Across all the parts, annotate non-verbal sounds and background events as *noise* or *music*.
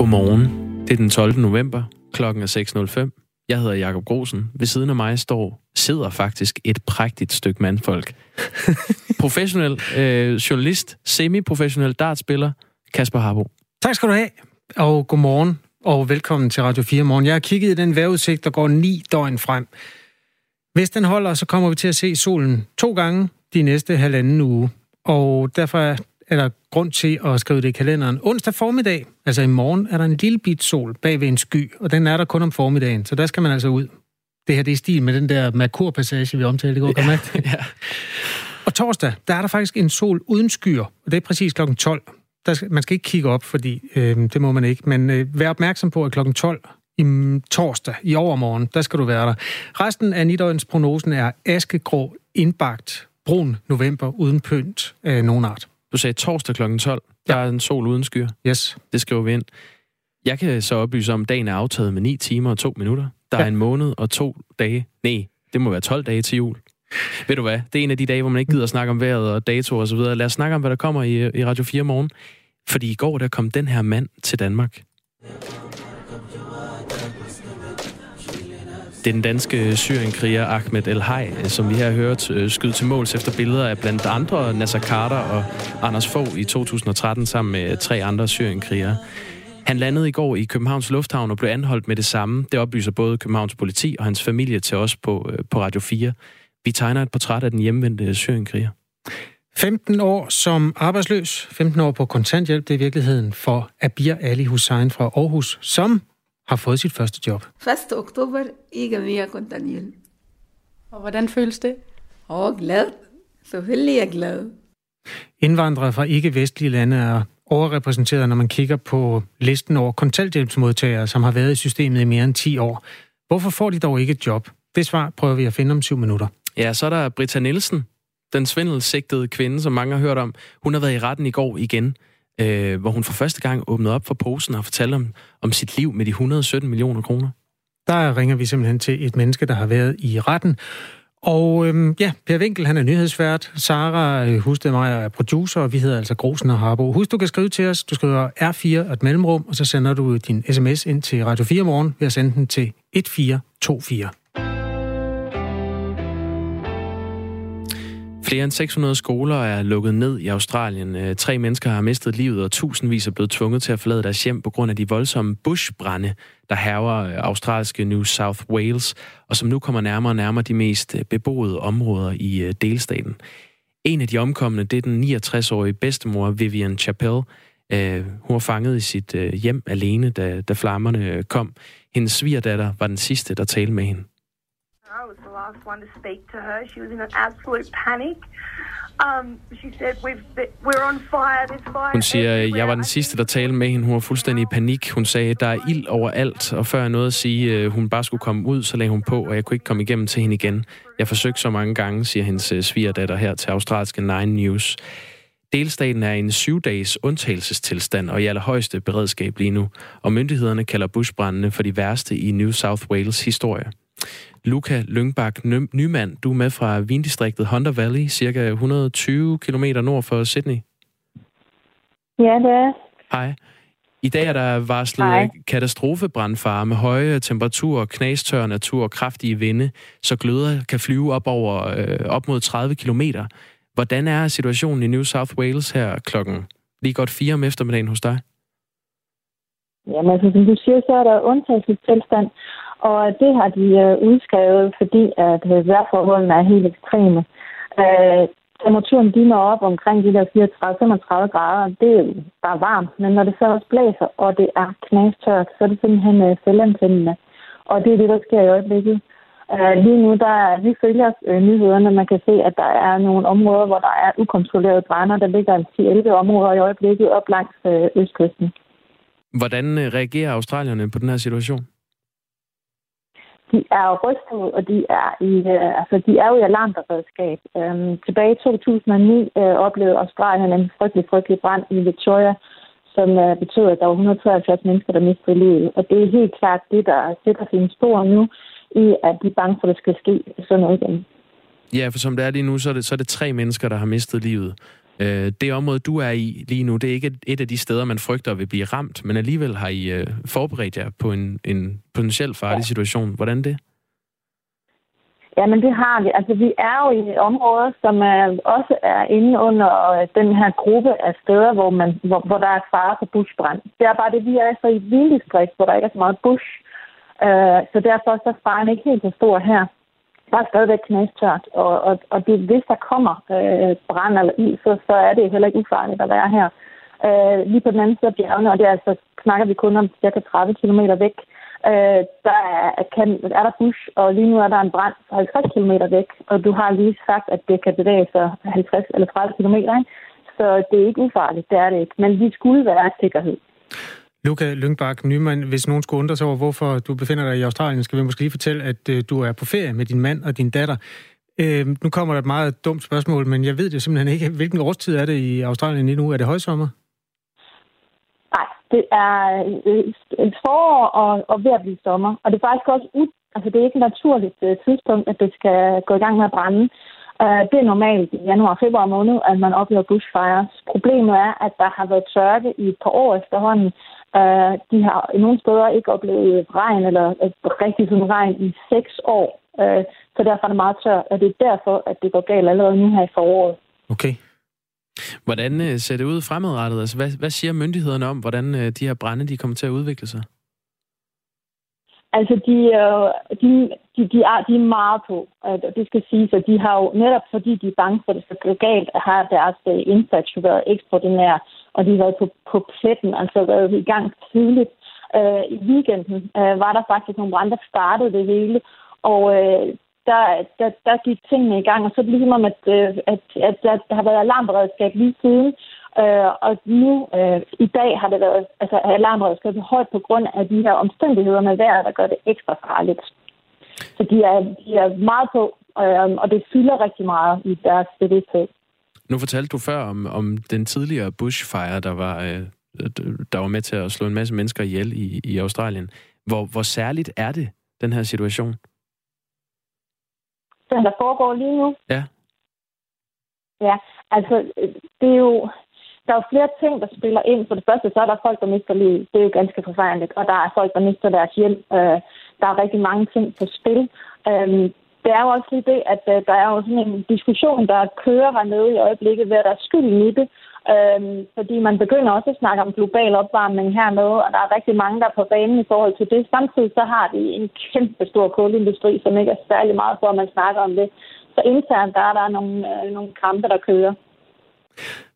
Godmorgen. Det er den 12. november. Klokken er 6.05. Jeg hedder Jakob Grosen. Ved siden af mig står, sidder faktisk et prægtigt stykke mandfolk. *laughs* Professionel øh, journalist, semi-professionel dartspiller, Kasper Harbo. Tak skal du have, og godmorgen, og velkommen til Radio 4 Morgen. Jeg har kigget i den vejrudsigt, der går ni døgn frem. Hvis den holder, så kommer vi til at se solen to gange de næste halvanden uge. Og derfor er der grund til at skrive det i kalenderen. Onsdag formiddag, altså i morgen, er der en lille bit sol bag ved en sky, og den er der kun om formiddagen, så der skal man altså ud. Det her det er stil med den der Merkur-passage, vi omtalte i går. Ja, *laughs* ja. Og torsdag, der er der faktisk en sol uden skyer, og det er præcis klokken 12. Der skal, man skal ikke kigge op, fordi øh, det må man ikke, men øh, vær opmærksom på, at klokken 12 i torsdag, i overmorgen, der skal du være der. Resten af Nidøjens prognosen er askegrå, indbagt, brun november uden pynt af nogen art. Du sagde torsdag kl. 12. Der ja. er en sol uden skyer. Yes. Det skriver vi ind. Jeg kan så oplyse om, at dagen er aftaget med 9 timer og 2 minutter. Der ja. er en måned og to dage. Nej, det må være 12 dage til jul. Ved du hvad? Det er en af de dage, hvor man ikke gider at snakke om vejret og datoer osv. Lad os snakke om, hvad der kommer i, i Radio 4 morgen. Fordi i går, der kom den her mand til Danmark. Den danske syrienkriger Ahmed El Hay, øh, som vi har hørt øh, skyde til måls efter billeder af blandt andre Nasser Carter og Anders Fogh i 2013 sammen med tre andre syrienkrigere. Han landede i går i Københavns Lufthavn og blev anholdt med det samme. Det oplyser både Københavns politi og hans familie til os på, øh, på Radio 4. Vi tegner et portræt af den hjemvendte syrienkriger. 15 år som arbejdsløs, 15 år på kontanthjælp, det er virkeligheden for Abir Ali Hussein fra Aarhus, som har fået sit første job. 1. oktober i Gamia kontanthjælp. Og hvordan føles det? Åh, glad. Selvfølgelig er jeg glad. Indvandrere fra ikke-vestlige lande er overrepræsenteret, når man kigger på listen over kontanthjælpsmodtagere, som har været i systemet i mere end 10 år. Hvorfor får de dog ikke et job? Det svar prøver vi at finde om syv minutter. Ja, så er der Britta Nielsen, den svindelsigtede kvinde, som mange har hørt om. Hun har været i retten i går igen øh, hvor hun for første gang åbnede op for posen og fortalte om, om sit liv med de 117 millioner kroner. Der ringer vi simpelthen til et menneske, der har været i retten. Og øhm, ja, Per Winkel, han er nyhedsvært. Sara Hustemeyer Hustemeier er producer, og vi hedder altså Grosen og Harbo. Husk, du kan skrive til os. Du skriver R4 og et mellemrum, og så sender du din sms ind til Radio 4 morgen ved at sende den til 1424. Flere end 600 skoler er lukket ned i Australien. Øh, tre mennesker har mistet livet, og tusindvis er blevet tvunget til at forlade deres hjem på grund af de voldsomme bushbrænde, der hæver øh, australske New South Wales, og som nu kommer nærmere og nærmere de mest øh, beboede områder i delstaten. En af de omkomne, det er den 69-årige bedstemor Vivian Chappell. Hun var fanget i sit hjem alene, da, da flammerne kom. Hendes svigerdatter var den sidste, der talte med hende. The last one to speak to her. She was in an absolute panic. Um, hun siger, jeg var den sidste, der talte med hende. Hun var fuldstændig i panik. Hun sagde, der er ild overalt, og før jeg nåede at sige, øh, hun bare skulle komme ud, så lagde hun på, og jeg kunne ikke komme igennem til hende igen. Jeg forsøgte så mange gange, siger hendes øh, svigerdatter her til australske Nine News. Delstaten er i en syv-dages undtagelsestilstand og i allerhøjeste beredskab lige nu, og myndighederne kalder bushbrændene for de værste i New South Wales historie. Luca Lyngbak Nymand, du er med fra vindistriktet Hunter Valley, cirka 120 km nord for Sydney. Ja, det er. Hej. I dag er der varslet Hej. katastrofebrandfare med høje temperaturer, knastør natur og kraftige vinde, så gløder kan flyve op over øh, op mod 30 km. Hvordan er situationen i New South Wales her klokken lige godt fire om eftermiddagen hos dig? Jamen altså, som du siger, så er der undtagelsestilstand, og det har de øh, udskrevet, fordi at øh, vejrforholdene er helt ekstreme. Øh, temperaturen de når op omkring de der 34-35 grader. Det er bare varmt, men når det så også blæser, og det er knastørt, så er det simpelthen øh, selvantændende. Og det er det, der sker i øjeblikket. Uh, lige nu, der vi følger uh, nyhederne. Man kan se, at der er nogle områder, hvor der er ukontrollerede brænder. Der ligger 10-11 områder i øjeblikket op langs østkysten. Hvordan reagerer australierne på den her situation? De er jo og de er, i, øh, altså, de er jo i alarmberedskab. Øhm, tilbage i 2009 øh, oplevede Australien en frygtelig, frygtelig brand i Victoria, som øh, betød, at der var 173 mennesker, der mistede livet. Og det er helt klart det, der sætter sine spor nu, i at de er bange for, at der skal ske sådan noget igen. Ja, for som det er lige nu, så er det, så er det tre mennesker, der har mistet livet. Øh, det område, du er i lige nu, det er ikke et af de steder, man frygter vil blive ramt, men alligevel har I øh, forberedt jer på en, en potentielt farlig situation. Hvordan det? Ja, men det har vi. Altså, vi er jo i et område, som er, også er inde under øh, den her gruppe af steder, hvor, man, hvor, hvor der er fare for bushbrand. Det er bare det, vi er så i et vilddistrikt, hvor der ikke er så meget bush. Uh, så derfor så er faren ikke helt så stor her. Der er stadigvæk knæstørt, og, og, og det, hvis der kommer øh, brand eller ild, så, så er det heller ikke ufarligt at være her. Øh, lige på den anden side af bjergene, og det er altså, snakker vi kun om cirka 30 km væk, Øh, der er, kan, er der bush, og lige nu er der en brand 50 km væk, og du har lige sagt, at det kan bevæge sig 50 eller 30 km. Ikke? Så det er ikke ufarligt, det er det ikke. Men vi skulle være i sikkerhed. Luca Lyngbak Nyman, hvis nogen skulle undre sig over, hvorfor du befinder dig i Australien, skal vi måske lige fortælle, at øh, du er på ferie med din mand og din datter. Øh, nu kommer der et meget dumt spørgsmål, men jeg ved det simpelthen ikke. Hvilken årstid er det i Australien lige nu? Er det højsommer? Nej, Det er øh, et forår og, og ved at blive sommer. Og det er faktisk også ud, altså det er ikke et naturligt øh, tidspunkt, at det skal gå i gang med at brænde. Uh, det er normalt i januar og februar måned, at man oplever bushfires. Problemet er, at der har været tørke i et par år efterhånden. Uh, de har i nogle steder ikke oplevet regn, eller uh, rigtig sådan regn i seks år. Uh, så derfor er det meget tørt, og det er derfor, at det går galt allerede nu her i foråret. Okay. Hvordan ser det ud fremadrettet? Altså, hvad, hvad siger myndighederne om, hvordan de her brænde de kommer til at udvikle sig? Altså, de, øh, de, de, de, er, de er meget på. Det skal siges, at de har jo netop fordi de er bange for, at det skal gå galt, har deres øh, indsats jo været ekstraordinær, og de har været på, på pletten, altså været i gang tidligt. Uh, I weekenden uh, var der faktisk nogle brand, der startede det hele, og uh, der, der, der gik tingene i gang, og så ligesom om, at, øh, at, at, at der har været alarmberedskab lige siden, øh, og nu øh, i dag har det været altså, alarmberedskabet højt på grund af de her omstændigheder med vejret, der gør det ekstra farligt. Så de er, de er meget på, øh, og det fylder rigtig meget i deres bevidsthed. Nu fortalte du før om, om den tidligere bushfire, der var, øh, der var med til at slå en masse mennesker ihjel i, i Australien. Hvor, hvor særligt er det, den her situation? den, der foregår lige nu. Ja. Ja, altså, det er jo... Der er jo flere ting, der spiller ind. For det første, så er der folk, der mister livet. Det er jo ganske forfærdeligt. Og der er folk, der mister deres hjem. Øh, der er rigtig mange ting på spil. Øh, det er jo også lige det, at øh, der er jo sådan en diskussion, der kører hernede i øjeblikket, hvad der er skyld i det. Øhm, fordi man begynder også at snakke om global opvarmning hernede, og der er rigtig mange, der er på banen i forhold til det. Samtidig så har de en kæmpe stor kulindustri, som ikke er særlig meget for, at man snakker om det. Så internt der er der nogle, øh, nogle kampe, der kører.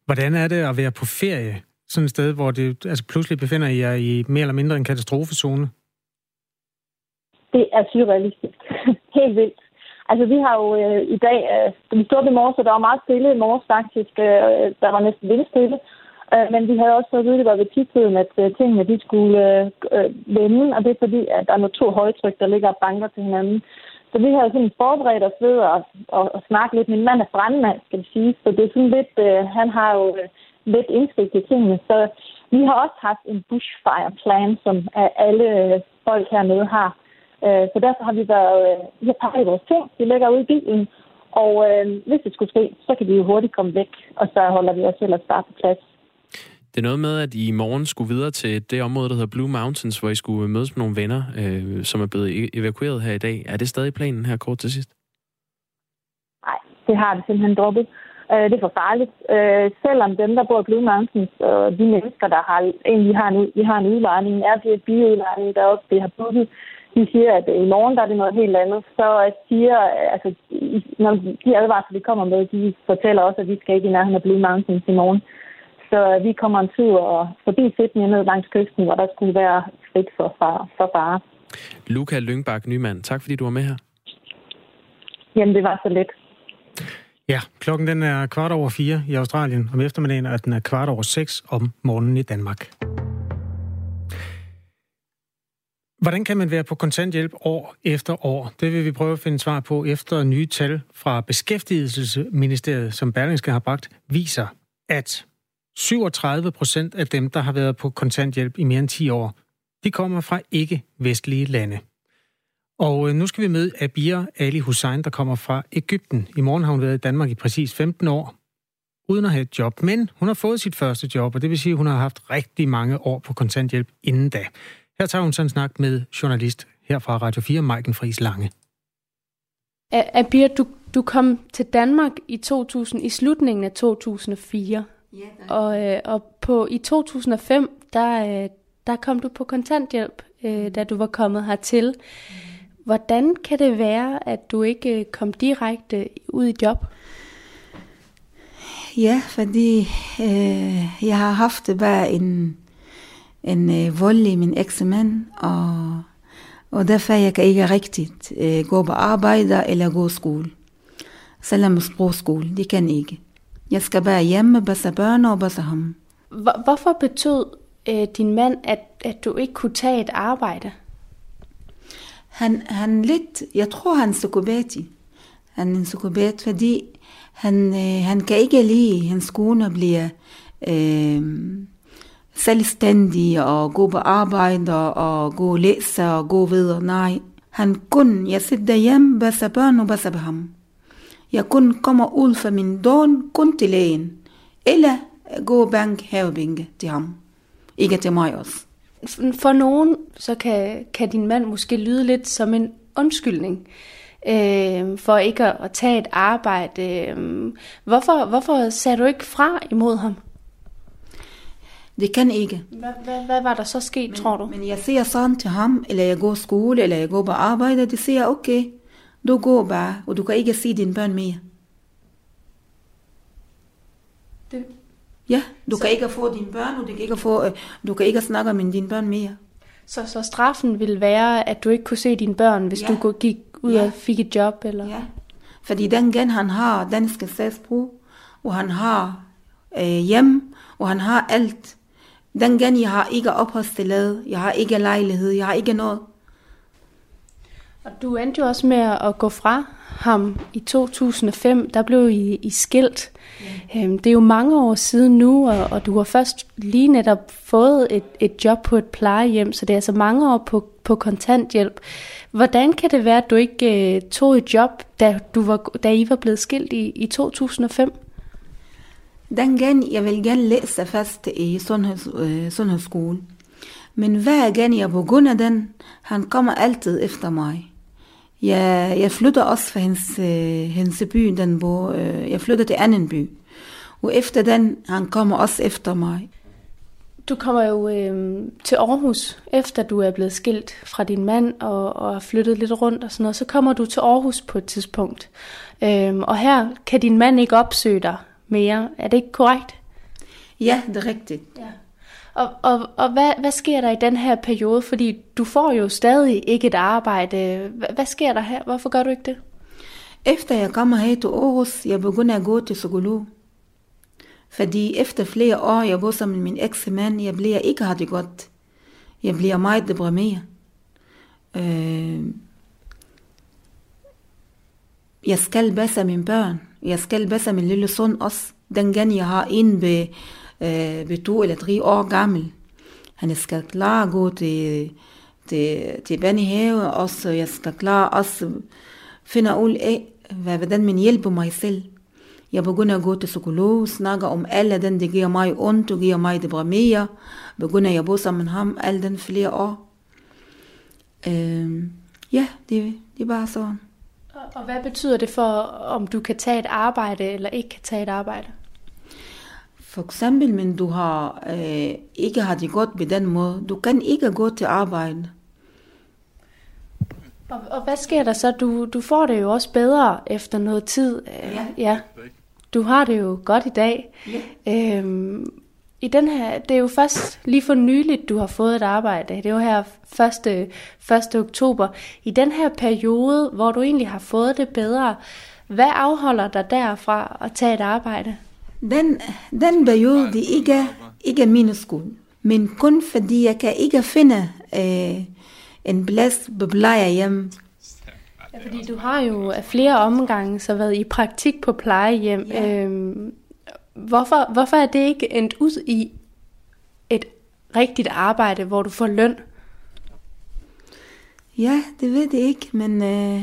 Hvordan er det at være på ferie? Sådan et sted, hvor det altså pludselig befinder jer i mere eller mindre en katastrofezone? Det er surrealistisk. *laughs* Helt vildt. Altså, vi har jo øh, i dag, øh, vi stod i morges, og der var meget stille i morges faktisk. Øh, der var næsten vildt stille. Øh, men vi havde også fået at vide, det var ved tidtiden, at øh, tingene de skulle øh, øh, vende, og det er fordi, at der er noget to højtryk, der ligger og banker til hinanden. Så vi har sådan forberedt os ved at, at, at snakke lidt. Min mand er brandmand, skal vi sige. Så det er sådan lidt, øh, han har jo øh, lidt indsigt i tingene. Så vi har også haft en bushfire plan, som alle øh, folk hernede har. Øh, så derfor har vi været, øh, vi har pakket vores ting, vi lægger ud i bilen, og øh, hvis det skulle ske, så kan vi jo hurtigt komme væk, og så holder vi os ellers bare på plads. Det er noget med, at I i morgen skulle videre til det område, der hedder Blue Mountains, hvor I skulle mødes med nogle venner, øh, som er blevet e- evakueret her i dag. Er det stadig planen her kort til sidst? Nej, det har vi simpelthen droppet. Øh, det er for farligt. Øh, selvom dem, der bor i Blue Mountains, og de mennesker, der har, egentlig har en, vi har en udlejning, Airbnb-udlejning deroppe, det har booket, de siger, at i morgen der er det noget helt andet. Så siger, altså, når de advarsler, vi kommer med, de fortæller også, at vi skal ikke i nærheden af Blue Mountains i morgen. Så vi kommer en tur og forbi Sydney ned langs kysten, hvor der skulle være frit for, far, for fare. Luca Lyngbak Nymand, tak fordi du var med her. Jamen, det var så let. Ja, klokken den er kvart over fire i Australien om eftermiddagen, og den er kvart over seks om morgenen i Danmark. Hvordan kan man være på kontanthjælp år efter år? Det vil vi prøve at finde svar på efter nye tal fra Beskæftigelsesministeriet, som Berlingske har bragt, viser, at 37 procent af dem, der har været på kontanthjælp i mere end 10 år, de kommer fra ikke-vestlige lande. Og øh, nu skal vi møde Abir Ali Hussein, der kommer fra Ægypten. I morgen har hun været i Danmark i præcis 15 år. uden at have et job. Men hun har fået sit første job, og det vil sige, at hun har haft rigtig mange år på kontanthjælp inden da. Her tager hun så en snak med journalist her fra Radio 4, Maiken Friis Lange. Abir, du, du kom til Danmark i 2000 i slutningen af 2004. Ja, og, øh, og på i 2005, der, øh, der kom du på kontanthjælp, øh, da du var kommet hertil. Mm. Hvordan kan det være, at du ikke øh, kom direkte ud i job? Ja, fordi øh, jeg har haft bare en, en øh, vold i min eksemand, og, og derfor jeg kan ikke rigtigt øh, gå på arbejde eller gå skole. Selvom sprogskole, det kan ikke. Jeg skal bare hjemme, passe børn og passe ham. Hvorfor betød øh, din mand, at, at du ikke kunne tage et arbejde? Han, han lidt, jeg tror han er psykopati. Han er en psykopat, fordi han, øh, han kan ikke lide, at hans kone bliver øh, selvstændig og gå på arbejde og gå og læse og gå videre. Nej, han kun, jeg sidder hjemme, passer børn og passer på ham. Jeg kun kommer ud fra min dør, kun til lægen. Eller gå bank havebænke til ham. Ikke til mig også. For nogen, så kan, kan din mand måske lyde lidt som en undskyldning øh, for ikke at, at tage et arbejde. Hvorfor, hvorfor sagde du ikke fra imod ham? Det kan ikke. Hvad, hvad, hvad var der så sket, men, tror du? Men jeg siger sådan til ham, eller jeg går skole, eller jeg går på arbejde, det siger okay, du går bare, og du kan ikke se dine børn mere. Det, Ja, du så... kan ikke få dine børn, og du kan ikke, få, øh, du kan ikke snakke med dine børn mere. Så, så straffen ville være, at du ikke kunne se dine børn, hvis ja. du gik ud ja. og fik et job? Eller? Ja, fordi den gang han har danske statsbrug, og han har øh, hjem, og han har alt. Den gang jeg har ikke opholdstillet, jeg har ikke lejlighed, jeg har ikke noget. Og du endte jo også med at gå fra ham i 2005. Der blev I, I skilt. Ja. Øhm, det er jo mange år siden nu, og, og du har først lige netop fået et, et job på et plejehjem, så det er altså mange år på, på kontanthjælp. Hvordan kan det være, at du ikke uh, tog et job, da, du var, da I var blevet skilt i, i 2005? Den gang, jeg vil gerne læse fast i sundheds, øh, sundhedsskole. Men hver gang jeg begynder den, han kommer altid efter mig. Jeg, jeg flytter også fra hendes, øh, hendes by, den bor, øh, jeg flytter til anden by. Og efter den, han kommer også efter mig. Du kommer jo øh, til Aarhus, efter du er blevet skilt fra din mand og, og har flyttet lidt rundt og sådan noget. Så kommer du til Aarhus på et tidspunkt. Øh, og her kan din mand ikke opsøge dig mere. Er det ikke korrekt? Ja, det er rigtigt. Ja. Og, og, og hvad, hvad sker der i den her periode? Fordi du får jo stadig ikke et arbejde. Hvad, hvad sker der her? Hvorfor gør du ikke det? Efter jeg kommer her til Aarhus, jeg begynder at gå til psykolog. Fordi efter flere år, jeg bor sammen med min eksmand, jeg bliver ikke har det godt. Jeg bliver meget deprimeret. Øh, jeg skal passe mine børn. Jeg skal passe min lille søn også. Den gang jeg har en ved øh, ved to eller tre år gammel. Han skal klar gå til, til, til børnehave, og så jeg skal klar også finde ud af, hvad, hvordan man hjælper mig selv. Jeg begynder at gå til psykolog, snakker om alle den, der giver mig ondt, og giver mig deprimeret. Begynder jeg at bo sammen med ham alle den flere år. Øh, ja, det, det er bare sådan. Og hvad betyder det for, om du kan tage et arbejde eller ikke kan tage et arbejde? For eksempel, men du har øh, ikke har det godt på den måde. Du kan ikke gå til arbejde. Og, og hvad sker der så? Du, du får det jo også bedre efter noget tid. Ja. ja. Du har det jo godt i dag. Ja. Øhm, i den her, det er jo først lige for nyligt, du har fået et arbejde. Det er jo her 1. 1. oktober. I den her periode, hvor du egentlig har fået det bedre, hvad afholder dig derfra at tage et arbejde? Den, den periode, ikke, ikke min skole. Men kun fordi jeg kan ikke finde øh, en plads på plejehjem. Ja, fordi du har jo af flere omgange så været i praktik på plejehjem. Ja. Øhm, hvorfor, hvorfor er det ikke endt ud i et rigtigt arbejde, hvor du får løn? Ja, det ved jeg ikke, men... Øh...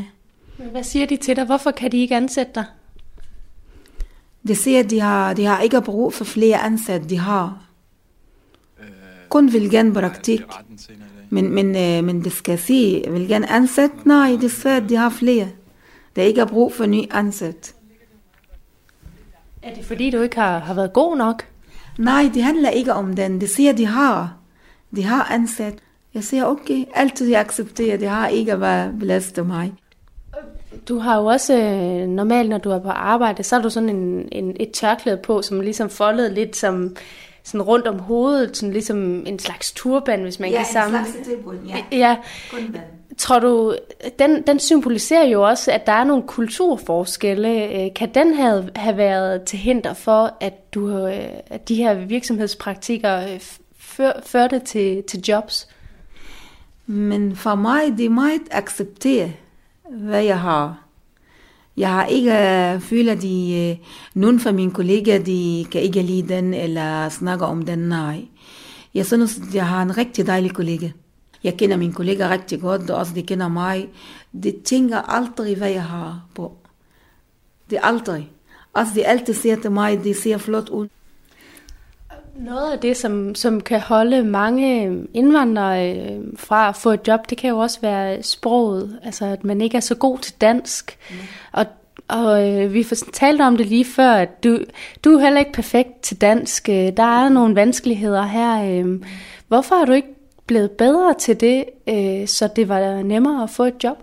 Hvad siger de til dig? Hvorfor kan de ikke ansætte dig? De siger, at de har, de har ikke brug for flere ansatte, de har. Kun vil gerne praktik. Men, men, øh, men det skal sige, vil gerne ansætte? Nej, det er svært, de har flere. Der er ikke brug for ny ansat. Er det fordi, du ikke har, har været god nok? Nej, det handler ikke om den. Det siger, de har. De har ansat. Jeg siger, okay, altid jeg accepterer, det har ikke været belastet mig. Du har jo også, øh, normalt når du er på arbejde, så har du sådan en, en, et tørklæde på, som ligesom foldet lidt som sådan rundt om hovedet, sådan ligesom en slags turban, hvis man ja, kan samle. Ja, en slags tilbud, ja. ja. Tror du, den, den symboliserer jo også, at der er nogle kulturforskelle. Øh, kan den have, have været til hinder for, at, du, øh, at de her virksomhedspraktikker øh, før, førte til, til jobs? Men for mig, det er meget acceptere, hvad jeg har. Jeg har ikke øh, følt, at de, øh, nogen fra mine kollegaer, de kan ikke lide den, eller snakke om den, nej. Jeg synes, at jeg har en rigtig dejlig kollega. Jeg kender mine kollegaer rigtig godt, og også de kender mig. De tænker aldrig, hvad jeg har på. Det aldrig. Også de altid siger til mig, de ser flot ud. Noget af det, som, som kan holde mange indvandrere fra at få et job, det kan jo også være sproget. Altså, at man ikke er så god til dansk. Mm. Og, og øh, vi talte om det lige før, at du, du er heller ikke perfekt til dansk. Der er nogle vanskeligheder her. Mm. Hvorfor er du ikke blevet bedre til det, øh, så det var nemmere at få et job?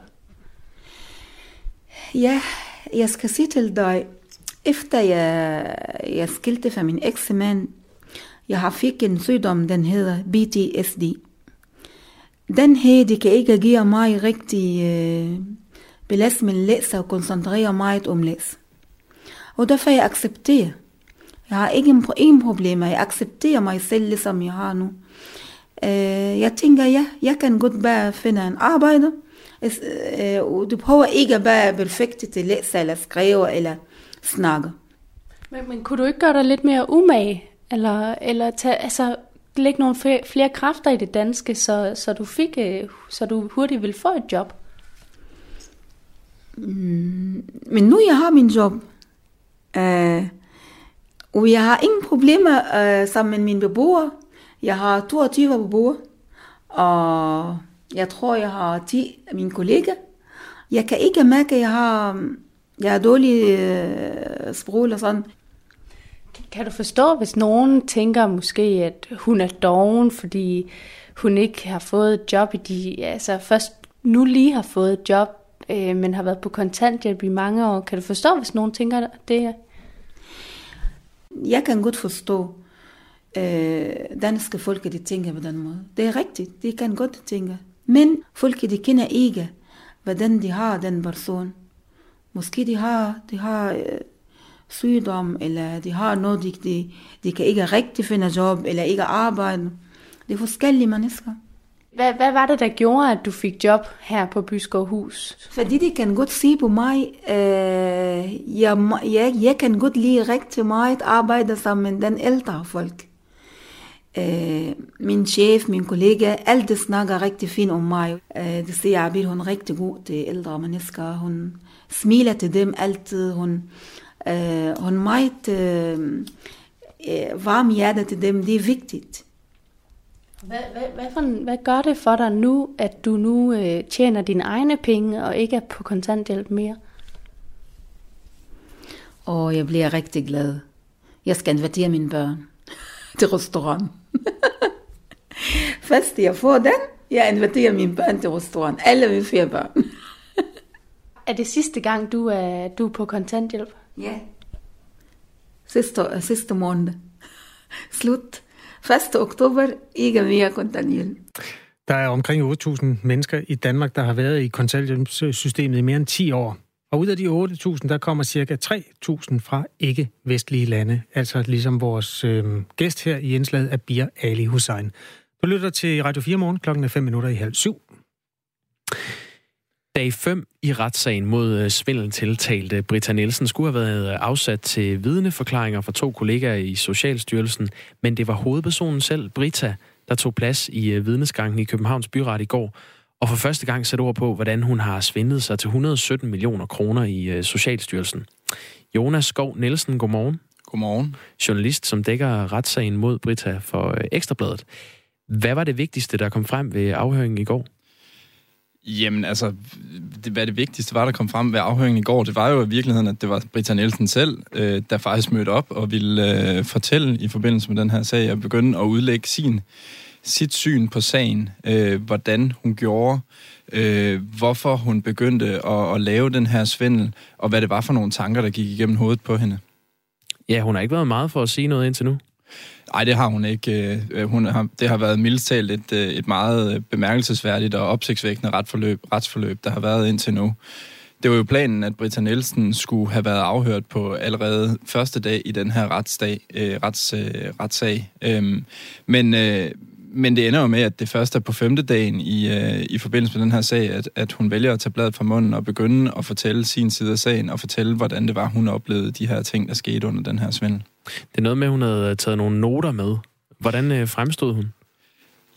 Ja, jeg skal sige til dig, efter jeg, jeg skilte fra min eksmand, jeg har fik en sygdom, den hedder BTSD. Den her, det kan ikke give mig rigtig øh, belastning læse og koncentrere mig om læs. Og derfor jeg accepterer. Jeg har ikke en problemer. Jeg accepterer mig selv, ligesom jeg har nu. Øh, jeg tænker, ja, jeg kan godt bare finde en arbejde. Øh, og du behøver ikke bare perfekt til at læse eller skrive eller snakke. Men, men kunne du ikke gøre dig lidt mere umage? Eller, eller tage, altså, lægge nogle flere, flere kræfter i det danske, så, så, du fik, øh, så du hurtigt ville få et job? Mm, men nu jeg har min job, øh, og jeg har ingen problemer øh, sammen med mine beboere. Jeg har 22 beboere, og jeg tror, jeg har 10 af mine kollegaer. Jeg kan ikke mærke, at jeg har, jeg er dårlig øh, sprog eller sådan. Kan du forstå, hvis nogen tænker måske, at hun er doven, fordi hun ikke har fået et job i de, altså først nu lige har fået et job, øh, men har været på kontanthjælp i mange år. Kan du forstå, hvis nogen tænker det? Jeg kan godt forstå, øh, danske folk, de tænker på den måde. Det er rigtigt, de kan godt tænke. Men folk, de kender ikke, hvordan de har den person. Måske de har, de har øh, sygdom, eller de har noget, de, de, de kan ikke rigtig finde job, eller ikke arbejde. Det er forskellige mennesker. Hvad, hvad var det, der gjorde, at du fik job her på Byskov Hus? Fordi de kan godt se på mig, øh, jeg, jeg, jeg kan godt lide rigtig meget arbejde sammen med den ældre folk. Øh, min chef, min kollega, alt det snakker rigtig fint om mig. Øh, det siger, at hun er rigtig god til ældre mennesker. Hun smiler til dem altid. Hun, hun er meget øh, øh, varm hjerte til dem. Det er vigtigt. Hvad, hvad, hvad, for, hvad gør det for dig nu, at du nu øh, tjener dine egne penge og ikke er på kontanthjælp mere? Og jeg bliver rigtig glad. Jeg skal invitere mine børn *laughs* til restaurant. *laughs* Først jeg får den, jeg inviterer mine børn til restaurant. Alle vil fire børn. *laughs* er det sidste gang, du er, du er på kontanthjælp? Ja. Sidste, sidste måned. *laughs* Slut. 1. oktober, ikke mere kontanthjælp. Der er omkring 8.000 mennesker i Danmark, der har været i kontanthjælpssystemet i mere end 10 år. Og ud af de 8.000, der kommer cirka 3.000 fra ikke-vestlige lande. Altså ligesom vores øh, gæst her i indslaget, Abir Ali Hussein. Du lytter til Radio 4 morgen klokken er 5 minutter i halv syv. Dag 5 i retssagen mod øh, svindel tiltalte Britta Nielsen skulle have været afsat til vidneforklaringer fra to kollegaer i Socialstyrelsen, men det var hovedpersonen selv, Britta, der tog plads i øh, vidnesgangen i Københavns Byret i går. og for første gang sætte ord på, hvordan hun har svindlet sig til 117 millioner kroner i øh, Socialstyrelsen. Jonas Skov Nielsen, godmorgen. Godmorgen. Journalist, som dækker retssagen mod Brita for øh, Ekstrabladet. Hvad var det vigtigste, der kom frem ved afhøringen i går? Jamen altså, det, hvad det vigtigste var, der kom frem ved afhøringen i går, det var jo i virkeligheden, at det var Britta Nielsen selv, øh, der faktisk mødte op og ville øh, fortælle i forbindelse med den her sag, og begynde at udlægge sin, sit syn på sagen, øh, hvordan hun gjorde, øh, hvorfor hun begyndte at, at lave den her svindel, og hvad det var for nogle tanker, der gik igennem hovedet på hende. Ja, hun har ikke været meget for at sige noget indtil nu. Nej, det har hun ikke. Øh, øh, hun har, det har været mildt talt et, øh, et meget bemærkelsesværdigt og opsigtsvækkende retsforløb, retsforløb, der har været indtil nu. Det var jo planen, at Britta Nielsen skulle have været afhørt på allerede første dag i den her retsdag, øh, rets, øh, retssag. Øhm, men, øh, men det ender jo med, at det først er på femte dagen i, øh, i forbindelse med den her sag, at, at hun vælger at tage bladet fra munden og begynde at fortælle sin side af sagen, og fortælle, hvordan det var, hun oplevede de her ting, der skete under den her svindel. Det er noget med, at hun havde taget nogle noter med. Hvordan øh, fremstod hun?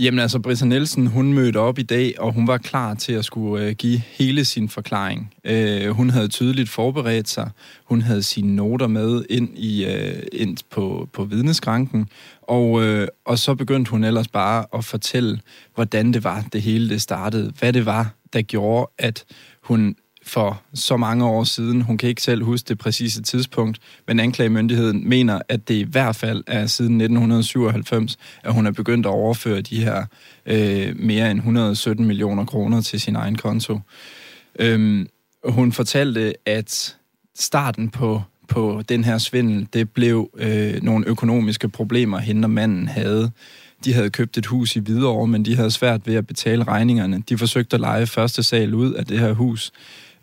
Jamen altså, Brisa Nielsen, hun mødte op i dag, og hun var klar til at skulle øh, give hele sin forklaring. Øh, hun havde tydeligt forberedt sig. Hun havde sine noter med ind, i, øh, ind på, på vidneskranken. Og, øh, og så begyndte hun ellers bare at fortælle, hvordan det var, det hele det startede. Hvad det var, der gjorde, at hun for så mange år siden. Hun kan ikke selv huske det præcise tidspunkt, men anklagemyndigheden mener, at det i hvert fald er siden 1997, at hun er begyndt at overføre de her øh, mere end 117 millioner kroner til sin egen konto. Øhm, hun fortalte, at starten på på den her svindel, det blev øh, nogle økonomiske problemer, hende og manden havde. De havde købt et hus i Hvidovre, men de havde svært ved at betale regningerne. De forsøgte at lege første sal ud af det her hus.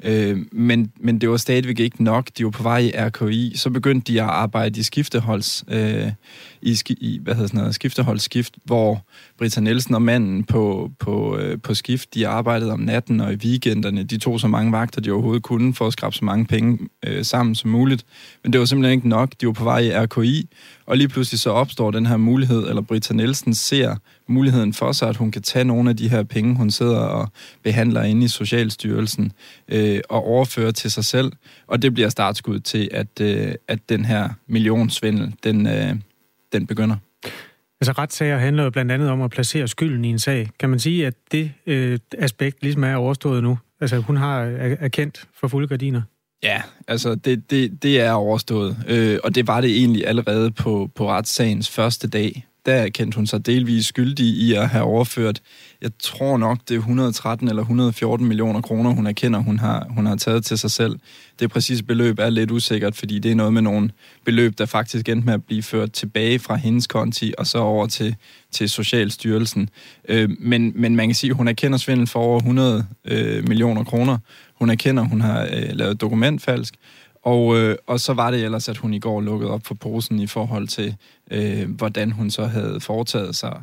Øh, men, men det var stadigvæk ikke nok. De var på vej i RKI. Så begyndte de at arbejde i skifteholds, øh, i, i hvad hedder sådan noget, skifteholdsskift, hvor Britta Nielsen og manden på, på, øh, på skift, de arbejdede om natten og i weekenderne. De tog så mange vagter, de overhovedet kunne, for at skrabe så mange penge øh, sammen som muligt. Men det var simpelthen ikke nok. De var på vej i RKI, og lige pludselig så opstår den her mulighed, eller Britta Nielsen ser muligheden for sig, at hun kan tage nogle af de her penge, hun sidder og behandler inde i Socialstyrelsen, øh, og overføre til sig selv. Og det bliver startskud til, at, øh, at den her millionsvindel, den, øh, den begynder. Altså retssager handler jo blandt andet om at placere skylden i en sag. Kan man sige, at det øh, aspekt ligesom er overstået nu? Altså hun har erkendt for fulde gardiner? Ja, altså det, det, det er overstået, øh, og det var det egentlig allerede på, på retssagens første dag der kendte hun sig delvis skyldig i at have overført, jeg tror nok, det er 113 eller 114 millioner kroner, hun erkender, hun har, hun har taget til sig selv. Det præcise beløb er lidt usikkert, fordi det er noget med nogle beløb, der faktisk endte med at blive ført tilbage fra hendes konti og så over til, til Socialstyrelsen. Øh, men, men man kan sige, at hun erkender svindel for over 100 øh, millioner kroner. Hun erkender, at hun har øh, lavet dokumentfalsk, og, øh, og så var det ellers, at hun i går lukkede op for posen i forhold til, øh, hvordan hun så havde foretaget sig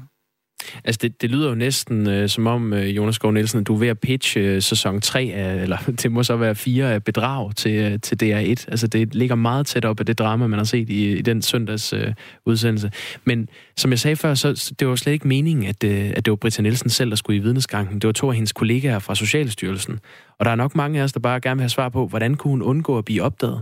Altså, det, det lyder jo næsten øh, som om, øh, Jonas Gård Nielsen, du er ved at pitche øh, sæson 3, af, *laughs* eller det må så være 4 af bedrag til, øh, til DR1. Altså, det ligger meget tæt op af det drama, man har set i, i den søndags øh, udsendelse. Men som jeg sagde før, så det var slet ikke meningen, at, øh, at det var Britta Nielsen selv, der skulle i vidnesgangen. Det var to af hendes kollegaer fra Socialstyrelsen. Og der er nok mange af os, der bare gerne vil have svar på, hvordan kunne hun undgå at blive opdaget?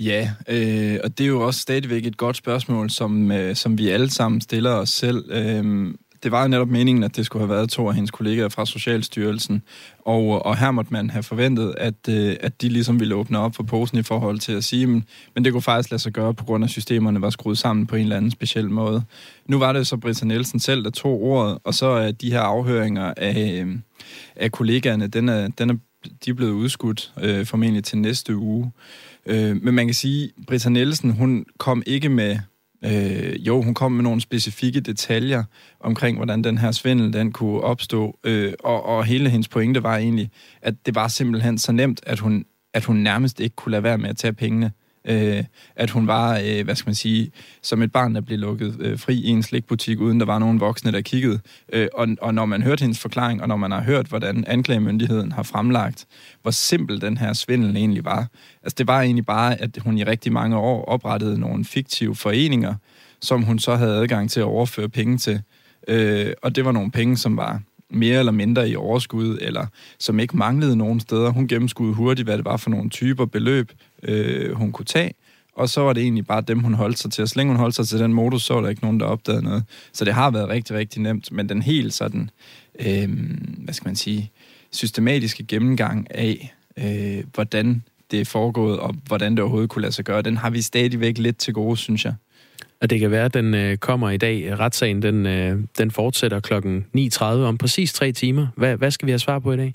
Ja, øh, og det er jo også stadigvæk et godt spørgsmål, som, øh, som vi alle sammen stiller os selv. Øh, det var jo netop meningen, at det skulle have været to af hendes kollegaer fra Socialstyrelsen, og, og her måtte man have forventet, at, øh, at de ligesom ville åbne op for posen i forhold til at sige, men, men det kunne faktisk lade sig gøre, på grund af, at systemerne var skruet sammen på en eller anden speciel måde. Nu var det så Britta Nielsen selv, der tog ordet, og så er de her afhøringer af, øh, af kollegaerne, den er, den er, de er blevet udskudt øh, formentlig til næste uge. Øh, Øh, men man kan sige, Britta Nielsen, hun kom ikke med... Øh, jo, hun kom med nogle specifikke detaljer omkring, hvordan den her svindel, den kunne opstå. Øh, og, og hele hendes pointe var egentlig, at det var simpelthen så nemt, at hun, at hun nærmest ikke kunne lade være med at tage pengene øh, at hun var, øh, hvad skal man sige, som et barn, der blev lukket øh, fri i en slikbutik, uden der var nogen voksne, der kiggede. Øh, og, og når man hørte hendes forklaring, og når man har hørt, hvordan anklagemyndigheden har fremlagt, hvor simpel den her svindel egentlig var. Altså det var egentlig bare, at hun i rigtig mange år oprettede nogle fiktive foreninger, som hun så havde adgang til at overføre penge til. Øh, og det var nogle penge, som var mere eller mindre i overskud, eller som ikke manglede nogen steder. Hun gennemskudde hurtigt, hvad det var for nogle typer beløb, øh, hun kunne tage, og så var det egentlig bare dem, hun holdt sig til. Og så længe hun holdt sig til den modus, så var der ikke nogen, der opdagede noget. Så det har været rigtig, rigtig nemt, men den helt sådan, øh, hvad skal man sige, systematiske gennemgang af, øh, hvordan det er foregået, og hvordan det overhovedet kunne lade sig gøre, den har vi stadigvæk lidt til gode, synes jeg. Og det kan være, at den øh, kommer i dag. Retssagen den, øh, den fortsætter klokken 9.30 om præcis tre timer. Hvad, hvad skal vi have svar på i dag?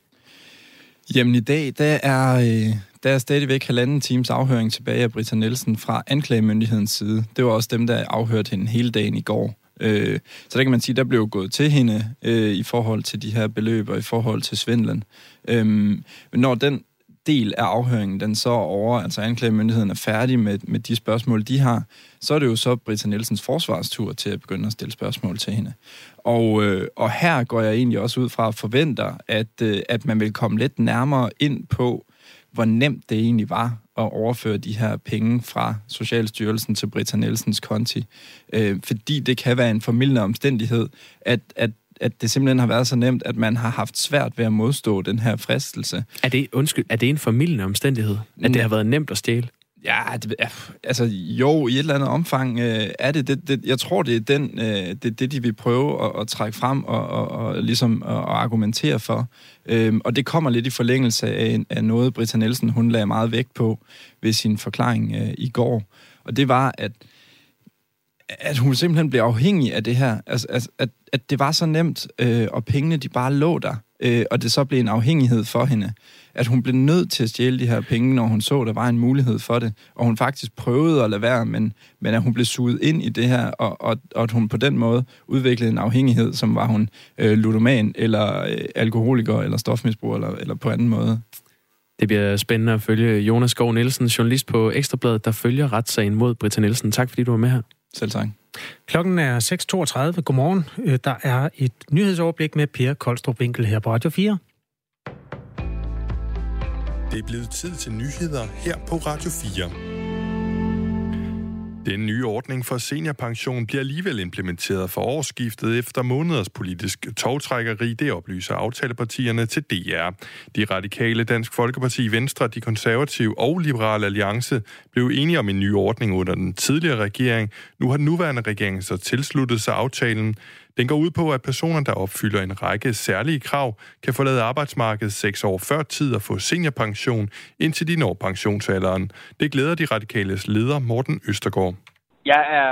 Jamen i dag, der er, øh, der er stadigvæk halvanden times afhøring tilbage af Britta Nielsen fra anklagemyndighedens side. Det var også dem, der afhørte hende hele dagen i går. Øh, så der kan man sige, der blev gået til hende øh, i forhold til de her beløb og i forhold til svindlen. Øh, men når den del af afhøringen, den så over, altså anklagemyndigheden er færdig med, med de spørgsmål, de har, så er det jo så Britta Nielsens forsvarstur til at begynde at stille spørgsmål til hende. Og, øh, og her går jeg egentlig også ud fra at forventer, at, øh, at man vil komme lidt nærmere ind på, hvor nemt det egentlig var at overføre de her penge fra Socialstyrelsen til Britta Nielsens konti. Øh, fordi det kan være en formidlende omstændighed, at, at at det simpelthen har været så nemt, at man har haft svært ved at modstå den her fristelse. Er det, undskyld, er det en formidlende omstændighed, at det har været nemt at stjæle? Ja, det, altså jo, i et eller andet omfang øh, er det, det, det. Jeg tror, det er den, øh, det, det, de vil prøve at, at trække frem og, og, og ligesom at, at argumentere for. Øhm, og det kommer lidt i forlængelse af, af noget, Britta Nielsen hun lagde meget vægt på ved sin forklaring øh, i går. Og det var, at at hun simpelthen blev afhængig af det her. Altså, altså at, at det var så nemt, øh, og pengene de bare lå der. Øh, og det så blev en afhængighed for hende. At hun blev nødt til at stjæle de her penge, når hun så, der var en mulighed for det. Og hun faktisk prøvede at lade være, men, men at hun blev suget ind i det her, og, og, og at hun på den måde udviklede en afhængighed, som var hun øh, ludoman, eller øh, alkoholiker, eller stofmisbruger, eller, eller på anden måde. Det bliver spændende at følge Jonas Skov Nielsen, journalist på Ekstrabladet, der følger retssagen mod Britta Nielsen. Tak fordi du var med her. Selv tak. Klokken er 6.32. Godmorgen. Øh, der er et nyhedsoverblik med Per Koldstrup Winkel her på Radio 4. Det er blevet tid til nyheder her på Radio 4. Den nye ordning for seniorpension bliver alligevel implementeret for årsskiftet efter måneders politisk togtrækkeri, det oplyser aftalepartierne til DR. De radikale Dansk Folkeparti, Venstre, de konservative og Liberale Alliance blev enige om en ny ordning under den tidligere regering. Nu har den nuværende regering så tilsluttet sig aftalen. Den går ud på, at personer, der opfylder en række særlige krav, kan forlade arbejdsmarkedet seks år før tid og få seniorpension, indtil de når pensionsalderen. Det glæder de radikales leder Morten Østergaard. Jeg er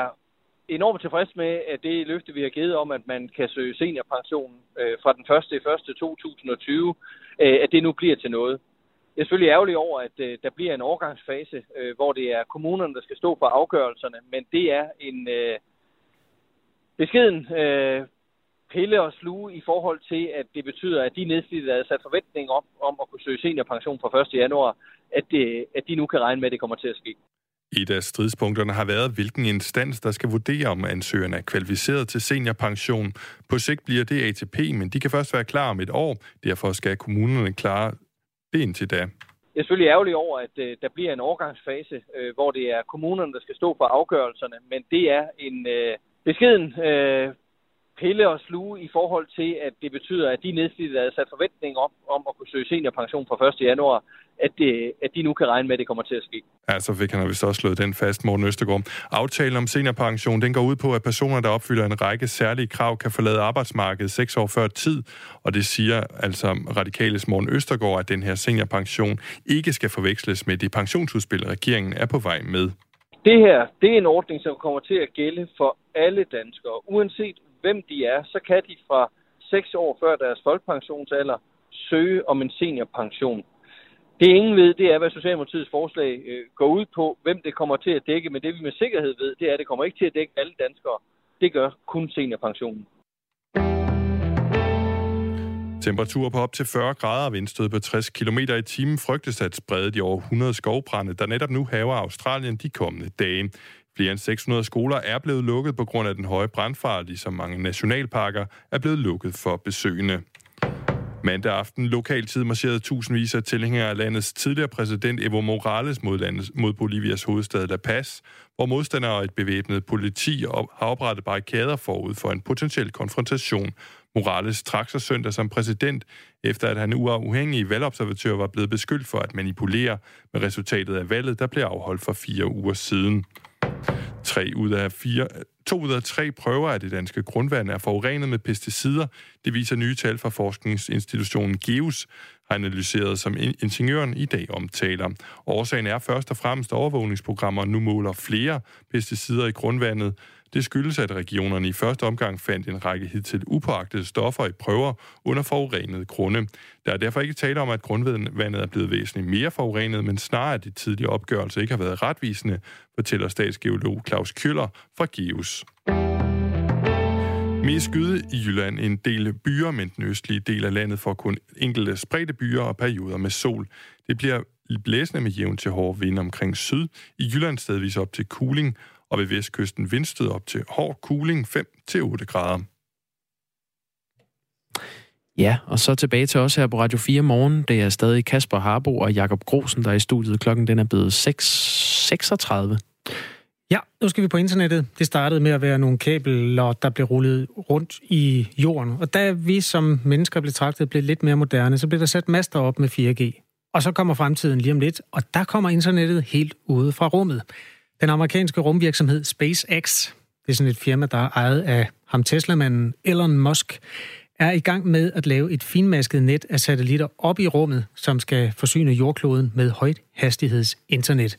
enormt tilfreds med, at det løfte, vi har givet om, at man kan søge seniorpension øh, fra den 1. 1. 2020, øh, at det nu bliver til noget. Jeg er selvfølgelig ærgerlig over, at øh, der bliver en overgangsfase, øh, hvor det er kommunerne, der skal stå for afgørelserne, men det er en, øh, beskeden øh, pille og sluge i forhold til, at det betyder, at de nedslidte, der havde sat forventning op om at kunne søge seniorpension fra 1. januar, at, det, at de nu kan regne med, at det kommer til at ske. Et af stridspunkterne har været, hvilken instans, der skal vurdere, om ansøgerne er kvalificeret til seniorpension. På sigt bliver det ATP, men de kan først være klar om et år. Derfor skal kommunerne klare det indtil da. Jeg er selvfølgelig ærgerlig over, at øh, der bliver en overgangsfase, øh, hvor det er kommunerne, der skal stå for afgørelserne, men det er en, øh, beskeden øh, pille og sluge i forhold til, at det betyder, at de nedslidte, der havde sat forventning op om at kunne søge seniorpension fra 1. januar, at, det, at de nu kan regne med, at det kommer til at ske. Ja, så fik han vist også slået den fast, Morten Østergaard. Aftalen om seniorpension, den går ud på, at personer, der opfylder en række særlige krav, kan forlade arbejdsmarkedet seks år før tid, og det siger altså radikale Morten Østergaard, at den her seniorpension ikke skal forveksles med de pensionsudspil, regeringen er på vej med. Det her, det er en ordning, som kommer til at gælde for alle danskere. Uanset hvem de er, så kan de fra 6 år før deres folkepensionsalder søge om en seniorpension. Det ingen ved, det er, hvad Socialdemokratiets forslag øh, går ud på, hvem det kommer til at dække, men det vi med sikkerhed ved, det er, at det kommer ikke til at dække alle danskere. Det gør kun seniorpensionen. Temperaturer på op til 40 grader og vindstød på 60 km i timen frygtes at sprede de over 100 skovbrænde, der netop nu haver Australien de kommende dage. Flere end 600 skoler er blevet lukket på grund af den høje brandfart, ligesom mange nationalparker er blevet lukket for besøgende. Mandag aften lokaltid marcherede tusindvis af tilhængere af landets tidligere præsident Evo Morales mod, landets, mod Bolivias hovedstad La Paz, hvor modstandere og et bevæbnet politi har oprettet barrikader forud for en potentiel konfrontation Morales trak sig søndag som præsident, efter at han uafhængig valgobservatør var blevet beskyldt for at manipulere med resultatet af valget, der blev afholdt for fire uger siden. Tre ud af fire, to ud af tre prøver af det danske grundvand er forurenet med pesticider. Det viser nye tal fra forskningsinstitutionen GEUS, har analyseret, som ingeniøren i dag omtaler. Årsagen er først og fremmest overvågningsprogrammer nu måler flere pesticider i grundvandet, det skyldes, at regionerne i første omgang fandt en række hidtil upåagtede stoffer i prøver under forurenede grunde. Der er derfor ikke tale om, at grundvandet er blevet væsentligt mere forurenet, men snarere at de tidlige opgørelser ikke har været retvisende, fortæller statsgeolog Claus Køller fra GEUS. Mest skyde i Jylland en del byer, men den østlige del af landet får kun enkelte spredte byer og perioder med sol. Det bliver blæsende med jævn til hård vind omkring syd. I Jylland stedvis op til kuling, og ved vestkysten vindstød op til hård kuling 5-8 grader. Ja, og så tilbage til os her på Radio 4 morgen. Det er stadig Kasper Harbo og Jakob Grosen, der er i studiet. Klokken den er blevet 6.36. Ja, nu skal vi på internettet. Det startede med at være nogle kabler, der blev rullet rundt i jorden. Og da vi som mennesker blev betragtet blev lidt mere moderne, så blev der sat master op med 4G. Og så kommer fremtiden lige om lidt, og der kommer internettet helt ude fra rummet. Den amerikanske rumvirksomhed SpaceX, det er sådan et firma, der er ejet af ham Tesla-manden Elon Musk, er i gang med at lave et finmasket net af satellitter op i rummet, som skal forsyne jordkloden med højt hastigheds internet.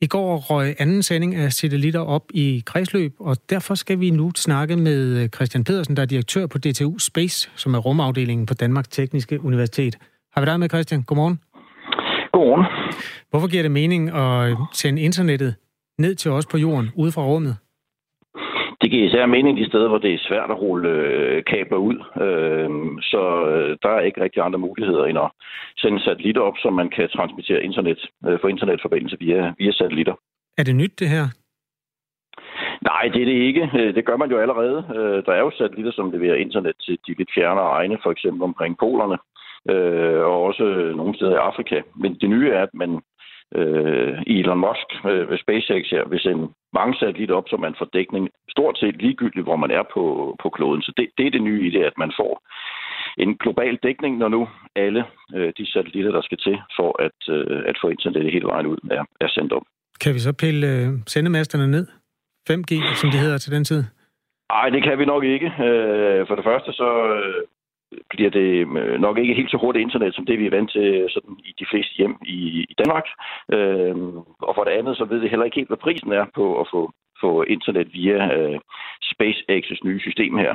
I går røg anden sending af satellitter op i kredsløb, og derfor skal vi nu snakke med Christian Pedersen, der er direktør på DTU Space, som er rumafdelingen på Danmarks Tekniske Universitet. Har vi dig med, Christian? Godmorgen. Godmorgen. Hvorfor giver det mening at sende internettet ned til os på jorden, ude fra rummet? Det giver især mening de steder, hvor det er svært at rulle øh, kabler ud. Øh, så øh, der er ikke rigtig andre muligheder end at sende satellitter op, så man kan transmittere internet, øh, for internetforbindelse via, via satellitter. Er det nyt, det her? Nej, det er det ikke. Øh, det gør man jo allerede. Øh, der er jo satellitter, som leverer internet til de lidt fjernere egne, for eksempel omkring polerne, øh, og også nogle steder i Afrika. Men det nye er, at man øh, Elon Musk øh, ved SpaceX her vil sende mange satellitter op, så man får dækning stort set ligegyldigt, hvor man er på, på kloden. Så det, det er det nye i det, at man får en global dækning, når nu alle øh, de satellitter, der skal til for at, øh, at få internettet hele vejen ud, er, er sendt op. Kan vi så pille øh, sendemasterne ned? 5G, som det hedder til den tid? Nej, det kan vi nok ikke. Øh, for det første så øh, bliver det øh, nok ikke helt så hurtigt internet, som det vi er vant til øh, sådan, i de fleste hjem i, i Danmark. Øh, og for det andet, så ved vi heller ikke helt, hvad prisen er på at få, få internet via øh, SpaceX's nye system her.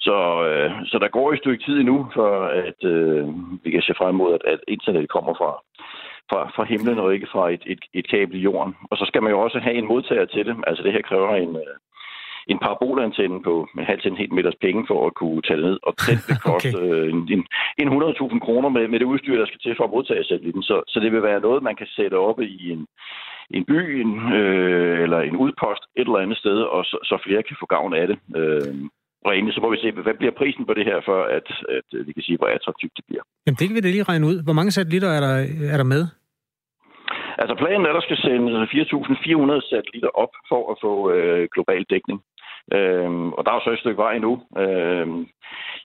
Så, øh, så der går et stykke tid endnu, for at øh, vi kan se frem mod, at, at internet kommer fra, fra, fra himlen og ikke fra et, et, et kabel i jorden. Og så skal man jo også have en modtager til det. Altså det her kræver en, øh, en parabolantenne på halv til en helt meters penge for at kunne tage ned. Og den vil *laughs* koste okay. Øh, en, en, en 100.000 kroner med, med det udstyr, der skal til for at modtage satellitten. Så, så det vil være noget, man kan sætte op i en, en by en, øh, eller en udpost et eller andet sted, og så, så flere kan få gavn af det. Øh, og egentlig så må vi se, hvad bliver prisen på det her, for at, at vi kan sige, hvor attraktivt det bliver. Jamen det kan vi da lige regne ud. Hvor mange satellitter er der, er der med? Altså planen er, at der skal sendes 4.400 satellitter op for at få øh, global dækning. Øhm, og der er jo så et stykke vej nu. Øhm,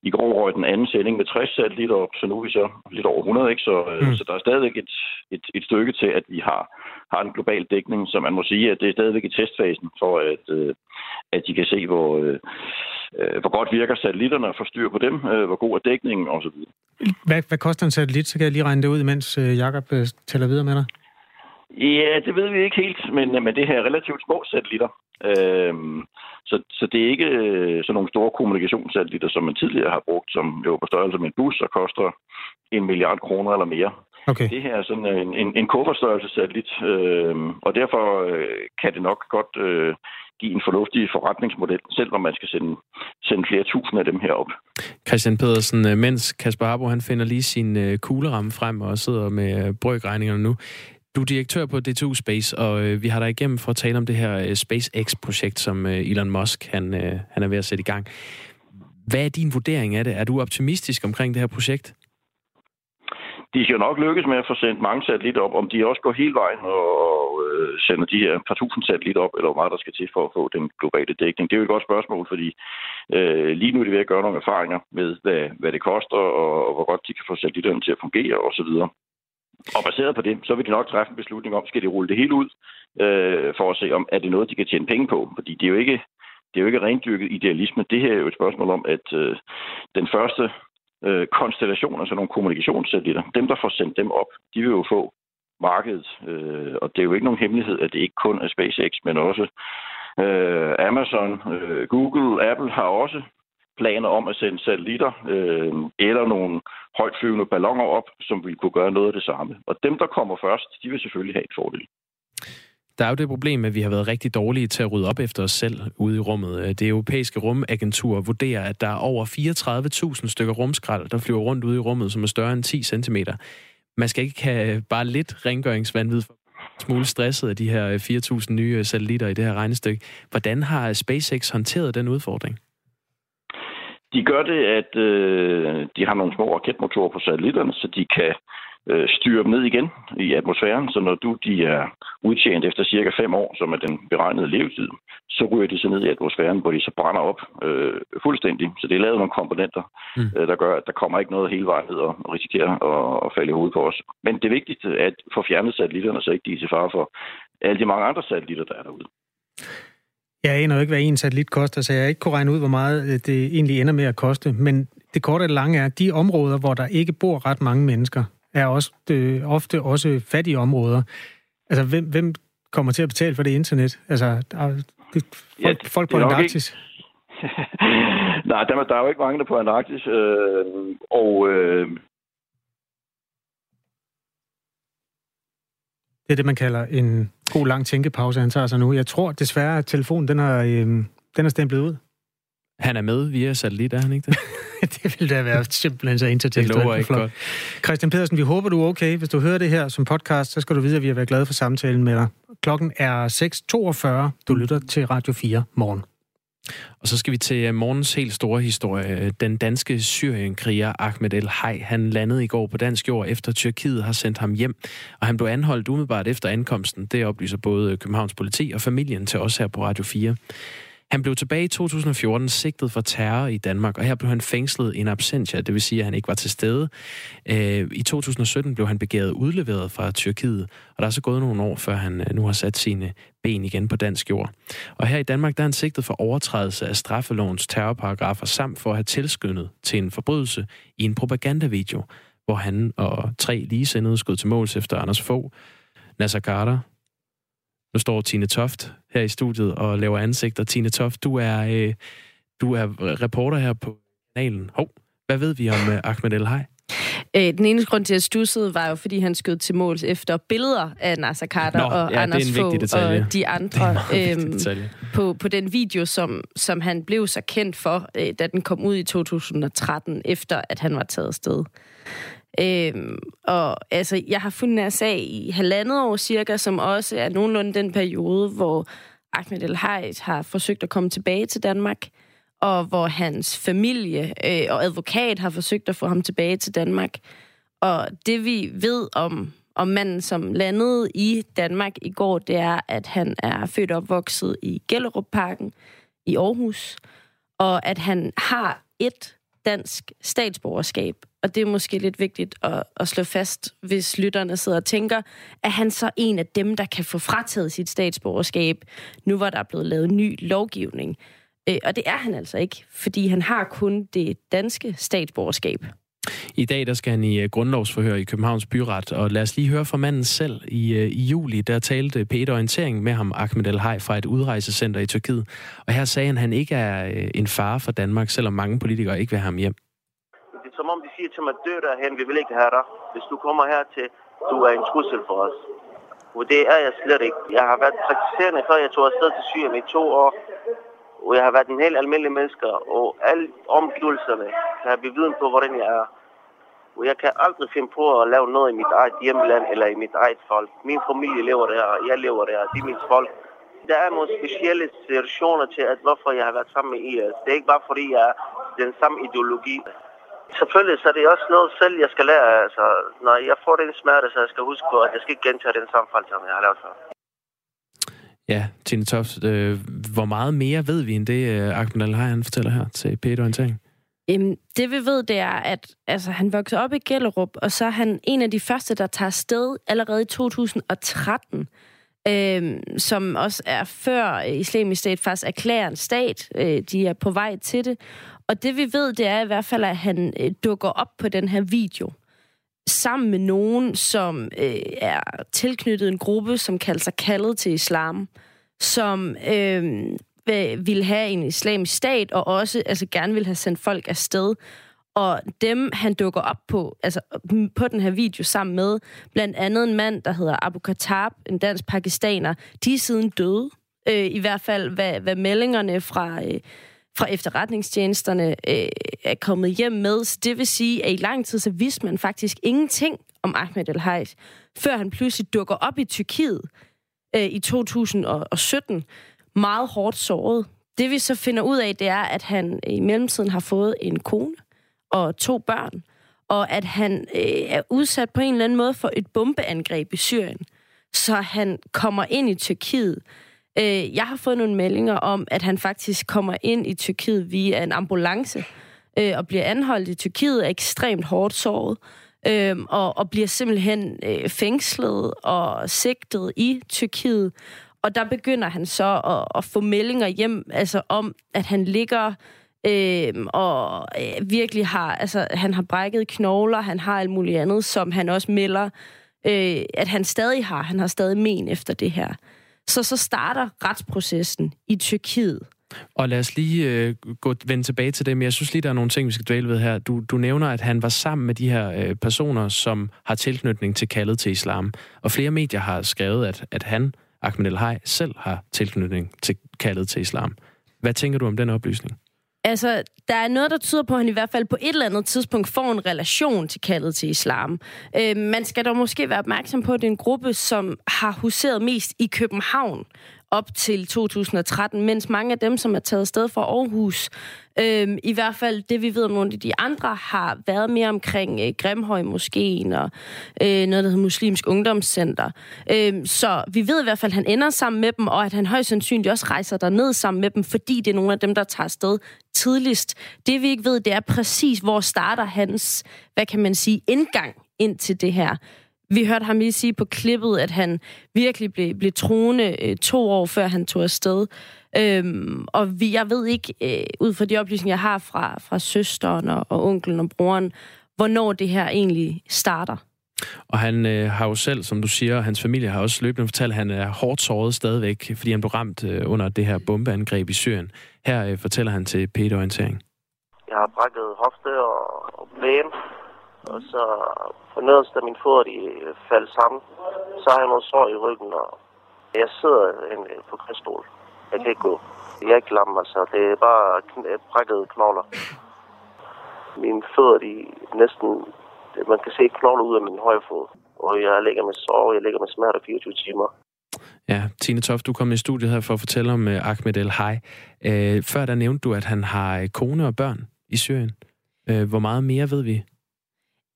I går røg den anden sending med 60 satellitter op, så nu er vi så lidt over 100, ikke? Så, øh, mm. så der er stadigvæk et, et, et stykke til, at vi har, har en global dækning, så man må sige, at det er stadigvæk i testfasen, for at, øh, at de kan se, hvor, øh, hvor godt virker satellitterne, og få styr på dem, hvor god er dækningen osv. Hvad, hvad koster en satellit? Så kan jeg lige regne det ud, mens Jakob tæller videre med dig. Ja, det ved vi ikke helt, men, men det her er relativt små satellitter. Øhm, så, så det er ikke øh, sådan nogle store kommunikationssatellitter, som man tidligere har brugt, som jo på størrelse med en bus og koster en milliard kroner eller mere. Okay. Det her er sådan en, en, en kufferstørrelse satellit, øh, og derfor øh, kan det nok godt øh, give en fornuftig forretningsmodel, selv om man skal sende, sende flere tusind af dem herop. Christian Pedersen, øh, mens Kasper Harbo han finder lige sin kugleramme frem og sidder med brøkregningerne nu. Du er direktør på DTU Space, og øh, vi har dig igennem for at tale om det her øh, SpaceX-projekt, som øh, Elon Musk han, øh, han er ved at sætte i gang. Hvad er din vurdering af det? Er du optimistisk omkring det her projekt? de skal nok lykkes med at få sendt mange satellitter op. Om de også går hele vejen og øh, sender de her par tusind satellitter op, eller hvor meget der skal til for at få den globale dækning, det er jo et godt spørgsmål, fordi øh, lige nu er de ved at gøre nogle erfaringer med, hvad, hvad det koster, og, og hvor godt de kan få satellitterne til at fungere osv. Og baseret på det, så vil de nok træffe en beslutning om, skal de rulle det hele ud, øh, for at se, om er det noget, de kan tjene penge på. Fordi det er jo ikke, det er jo ikke rendyrket idealisme. Det her er jo et spørgsmål om, at øh, den første øh, konstellation, altså nogle kommunikationssatellitter, dem, der får sendt dem op, de vil jo få markedet. Øh, og det er jo ikke nogen hemmelighed, at det ikke kun er SpaceX, men også øh, Amazon, øh, Google, Apple har også planer om at sende satellitter øh, eller nogle højtflyvende balloner op, som vil kunne gøre noget af det samme. Og dem, der kommer først, de vil selvfølgelig have et fordel. Der er jo det problem, at vi har været rigtig dårlige til at rydde op efter os selv ude i rummet. Øh, det europæiske rumagentur vurderer, at der er over 34.000 stykker rumskrald, der flyver rundt ude i rummet, som er større end 10 cm. Man skal ikke have bare lidt rengøringsvandvid for smule stresset af de her øh, 4.000 nye øh, satellitter i det her regnestykke. Hvordan har SpaceX håndteret den udfordring? De gør det, at øh, de har nogle små raketmotorer på satellitterne, så de kan øh, styre dem ned igen i atmosfæren, så når du de er udtjent efter cirka 5 år, som er den beregnede levetid, så ryger de så ned i atmosfæren, hvor de så brænder op øh, fuldstændig. Så det er lavet nogle komponenter, mm. øh, der gør, at der kommer ikke noget hele vejen ned og risikerer at, at falde i hovedet på os. Men det er vigtigt at få fjernet satellitterne, så ikke de er til fare for alle de mange andre satellitter, der er derude. Jeg aner jo ikke, hvad en satellit koster, så jeg ikke kunne regne ud, hvor meget øh, det egentlig ender med at koste. Men det korte og lange er, at de områder, hvor der ikke bor ret mange mennesker, er også øh, ofte også fattige områder. Altså, hvem, hvem kommer til at betale for det internet? Altså, det, folk, ja, folk på Antarktis? *laughs* Nej, der, der er jo ikke mange der på Antarktis, øh, og... Øh... Det er det, man kalder en god lang tænkepause, han tager sig nu. Jeg tror desværre, at telefonen den er, øh, den er stemplet ud. Han er med via satellit, er han ikke det? *laughs* det vil da være simpelthen så intertekstuelt. Det lover ikke godt. Christian Pedersen, vi håber, du er okay. Hvis du hører det her som podcast, så skal du vide, at vi har været glade for samtalen med dig. Klokken er 6.42. Du lytter til Radio 4 morgen. Og så skal vi til øh, morgens helt store historie. Den danske Syrienkriger Ahmed El Hay, han landede i går på dansk jord, efter Tyrkiet har sendt ham hjem. Og han blev anholdt umiddelbart efter ankomsten. Det oplyser både øh, Københavns politi og familien til os her på Radio 4. Han blev tilbage i 2014 sigtet for terror i Danmark, og her blev han fængslet in absentia, det vil sige, at han ikke var til stede. Øh, I 2017 blev han begæret udleveret fra Tyrkiet, og der er så gået nogle år, før han nu har sat sine ben igen på dansk jord. Og her i Danmark der er han sigtet for overtrædelse af straffelovens terrorparagrafer, samt for at have tilskyndet til en forbrydelse i en propagandavideo, hvor han og tre ligesindede skød til måls efter Anders Fogh, Nasser Carter, nu står Tine Toft her i studiet og laver ansigter. Tine Toft, du er, øh, du er reporter her på kanalen. Hov, hvad ved vi om øh, Ahmed El Hay? Øh, den eneste grund til, at stussede, var jo, fordi han skød til måls efter billeder af Nasser Carter Nå, og ja, Anders Fogh og de andre øhm, på, på den video, som, som han blev så kendt for, øh, da den kom ud i 2013, efter at han var taget sted. Øhm, og altså, jeg har fundet en sag i halvandet år cirka, som også er nogenlunde den periode, hvor Ahmed El Hayat har forsøgt at komme tilbage til Danmark, og hvor hans familie øh, og advokat har forsøgt at få ham tilbage til Danmark. Og det vi ved om, om manden, som landede i Danmark i går, det er, at han er født og opvokset i Gellerup-parken i Aarhus, og at han har et dansk statsborgerskab. Og det er måske lidt vigtigt at, at slå fast, hvis lytterne sidder og tænker, at han så en af dem, der kan få frataget sit statsborgerskab, nu hvor der er blevet lavet ny lovgivning. Øh, og det er han altså ikke, fordi han har kun det danske statsborgerskab. I dag der skal han i uh, grundlovsforhør i Københavns Byret, og lad os lige høre fra manden selv. I, uh, i juli der talte Peter Orientering med ham, Ahmed El Hay, fra et udrejsecenter i Tyrkiet. Og her sagde han, at han ikke er uh, en fare for Danmark, selvom mange politikere ikke vil have ham hjem. Det er som om de siger til mig, dø derhen, vi vil ikke have dig. Hvis du kommer her til, du er en trussel for os. Og det er jeg slet ikke. Jeg har været praktiserende, før jeg tog afsted til Syrien i to år. Og jeg har været en helt almindelig menneske, og alle omgivelserne har have beviden på, hvordan jeg er. Og jeg kan aldrig finde på at lave noget i mit eget hjemland eller i mit eget folk. Min familie lever der, jeg lever der, det er mit folk. Der er nogle specielle situationer til, at hvorfor jeg har været sammen med IS. Det er ikke bare fordi, jeg er den samme ideologi. Selvfølgelig, så er det også noget selv, jeg skal lære. Altså, når jeg får den smerte, så jeg skal huske på, at jeg skal ikke gentage den samme fejl, som jeg har lavet før. Ja, Tine Toft, øh, hvor meget mere ved vi end det, øh, Ahmed al han fortæller her til Peter Orientering? Øhm, det vi ved, det er, at altså, han voksede op i Gellerup, og så er han en af de første, der tager sted allerede i 2013, øh, som også er før islamisk stat faktisk erklærer en stat. Øh, de er på vej til det. Og det vi ved, det er i hvert fald, at han øh, dukker op på den her video sammen med nogen, som øh, er tilknyttet en gruppe, som kalder sig kaldet til islam, som øh, vil have en islamisk stat, og også altså, gerne vil have sendt folk afsted. Og dem, han dukker op på, altså på den her video sammen med, blandt andet en mand, der hedder Abu Khattab, en dansk pakistaner, de er siden døde. Øh, I hvert fald, hvad, hvad meldingerne fra... Øh, fra efterretningstjenesterne øh, er kommet hjem med. Så det vil sige, at i lang tid så vidste man faktisk ingenting om Ahmed el Hajj, før han pludselig dukker op i Tyrkiet øh, i 2017, meget hårdt såret. Det vi så finder ud af, det er, at han øh, i mellemtiden har fået en kone og to børn, og at han øh, er udsat på en eller anden måde for et bombeangreb i Syrien. Så han kommer ind i Tyrkiet Øh, jeg har fået nogle meldinger om, at han faktisk kommer ind i Tyrkiet via en ambulance øh, og bliver anholdt i Tyrkiet, er ekstremt hårdt såret. Øh, og, og bliver simpelthen øh, fængslet og sigtet i Tyrkiet. Og der begynder han så at, at få meldinger hjem altså om, at han ligger øh, og øh, virkelig har, altså han har brækket knogler, han har alt muligt andet, som han også melder, øh, at han stadig har. Han har stadig men efter det her. Så så starter retsprocessen i Tyrkiet. Og lad os lige øh, gå, vende tilbage til det, men jeg synes lige, der er nogle ting, vi skal dvæle ved her. Du, du nævner, at han var sammen med de her øh, personer, som har tilknytning til kaldet til islam. Og flere medier har skrevet, at, at han, Ahmed El Hay, selv har tilknytning til kaldet til islam. Hvad tænker du om den oplysning? Altså, der er noget, der tyder på, at han i hvert fald på et eller andet tidspunkt får en relation til kaldet til islam. Øh, man skal dog måske være opmærksom på, at det er en gruppe, som har huseret mest i København op til 2013, mens mange af dem, som er taget sted fra Aarhus, øh, i hvert fald det, vi ved om nogle af de andre, har været mere omkring øh, Grimhøj måske, og øh, noget, der hedder Muslimsk Ungdomscenter. Øh, så vi ved i hvert fald, at han ender sammen med dem, og at han højst sandsynligt også rejser der ned sammen med dem, fordi det er nogle af dem, der tager sted tidligst. Det vi ikke ved, det er præcis, hvor starter hans, hvad kan man sige, indgang ind til det her. Vi hørte ham lige sige på klippet, at han virkelig blev, blev troende øh, to år før han tog afsted. Øhm, og vi, jeg ved ikke, øh, ud fra de oplysninger, jeg har fra, fra søsteren og, og onkelen og broren, hvornår det her egentlig starter. Og han øh, har jo selv, som du siger, hans familie har også løbende fortalt, at han er hårdt såret stadigvæk, fordi han blev ramt øh, under det her bombeangreb i Syrien. Her øh, fortæller han til Peter Orientering. Jeg har brækket hofte og, og ben, og så på nederst af min fod, de øh, faldt sammen. Så har jeg noget sår i ryggen, og jeg sidder øh, på kriststol. Jeg kan ikke gå. Jeg er ikke lam, altså. Det er bare øh, brækkede knogler. Mine fødder, de næsten... Man kan se knogler ud af min højre fod. Og jeg ligger med sår, jeg ligger med smerter 24 timer. Ja, Tine Toft, du kom i studiet her for at fortælle om uh, Ahmed El Hay. Uh, før der nævnte du, at han har kone og børn i Syrien. Uh, hvor meget mere ved vi?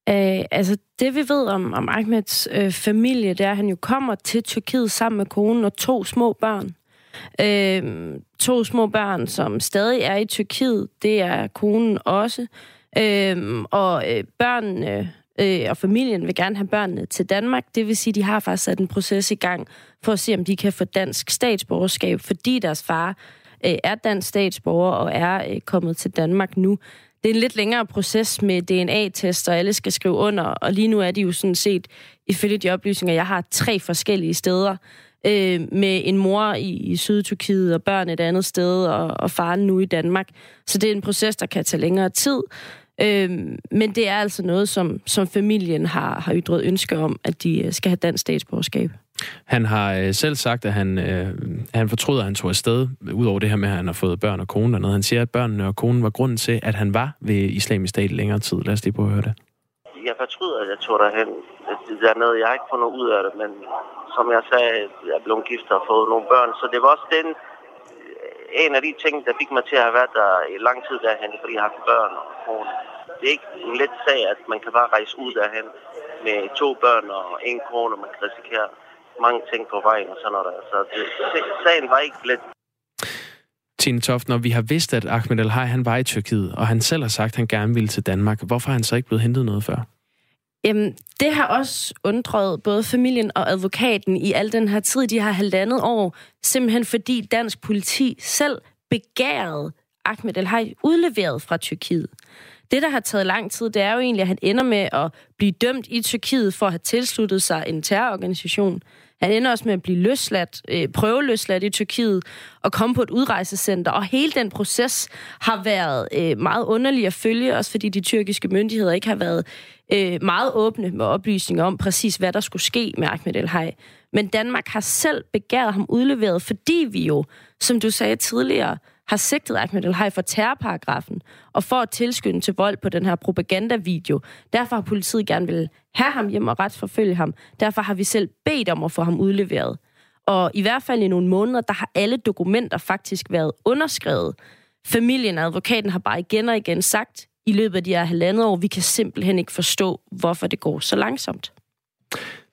Øh, altså, det vi ved om, om Ahmeds øh, familie, det er, at han jo kommer til Tyrkiet sammen med konen og to små børn. Øh, to små børn, som stadig er i Tyrkiet, det er konen også. Øh, og øh, børnene øh, og familien vil gerne have børnene til Danmark. Det vil sige, at de har faktisk sat en proces i gang for at se, om de kan få dansk statsborgerskab, fordi deres far øh, er dansk statsborger og er øh, kommet til Danmark nu det er en lidt længere proces med DNA-test, og alle skal skrive under, og lige nu er de jo sådan set, ifølge de oplysninger, jeg har tre forskellige steder, øh, med en mor i, i Sydtyrkiet og børn et andet sted, og, og faren nu i Danmark. Så det er en proces, der kan tage længere tid. Øh, men det er altså noget, som, som familien har, har ytret ønske om, at de øh, skal have dansk statsborgerskab. Han har øh, selv sagt, at han, øh, han fortryder, at han tog afsted, udover det her med, at han har fået børn og kone dernede. Han siger, at børnene og konen var grunden til, at han var ved islamisk stat længere tid. Lad os lige prøve at høre det. Jeg fortryder, at jeg tog derhen. Det er noget, jeg har ikke fået noget ud af det, men som jeg sagde, jeg er blevet gift og fået nogle børn. Så det var også den, øh, en af de ting, der fik mig til at have været der i lang tid derhen, fordi jeg har haft børn og kone. det er ikke en let sag, at man kan bare rejse ud derhen med to børn og en kone, man kan risikere mange ting på vejen og sådan noget. Så det, sagen var ikke let. Tine Toft, når vi har vidst, at Ahmed El han var i Tyrkiet, og han selv har sagt, at han gerne ville til Danmark, hvorfor er han så ikke blevet hentet noget før? Jamen, det har også undret både familien og advokaten i al den her tid, de har halvandet år, simpelthen fordi dansk politi selv begærede Ahmed El udleveret fra Tyrkiet. Det, der har taget lang tid, det er jo egentlig, at han ender med at blive dømt i Tyrkiet for at have tilsluttet sig en terrororganisation. Han ender også med at blive løsladt, øh, prøveløsladt i Tyrkiet og komme på et udrejsecenter. Og hele den proces har været øh, meget underlig at følge, også fordi de tyrkiske myndigheder ikke har været øh, meget åbne med oplysninger om præcis, hvad der skulle ske med Ahmed El -Hay. Men Danmark har selv begæret ham udleveret, fordi vi jo, som du sagde tidligere, har sigtet Ahmed El for terrorparagrafen og for at tilskynde til vold på den her propagandavideo. Derfor har politiet gerne vil have ham hjem og retsforfølge ham. Derfor har vi selv bedt om at få ham udleveret. Og i hvert fald i nogle måneder, der har alle dokumenter faktisk været underskrevet. Familien og advokaten har bare igen og igen sagt, i løbet af de her halvandet år, vi kan simpelthen ikke forstå, hvorfor det går så langsomt.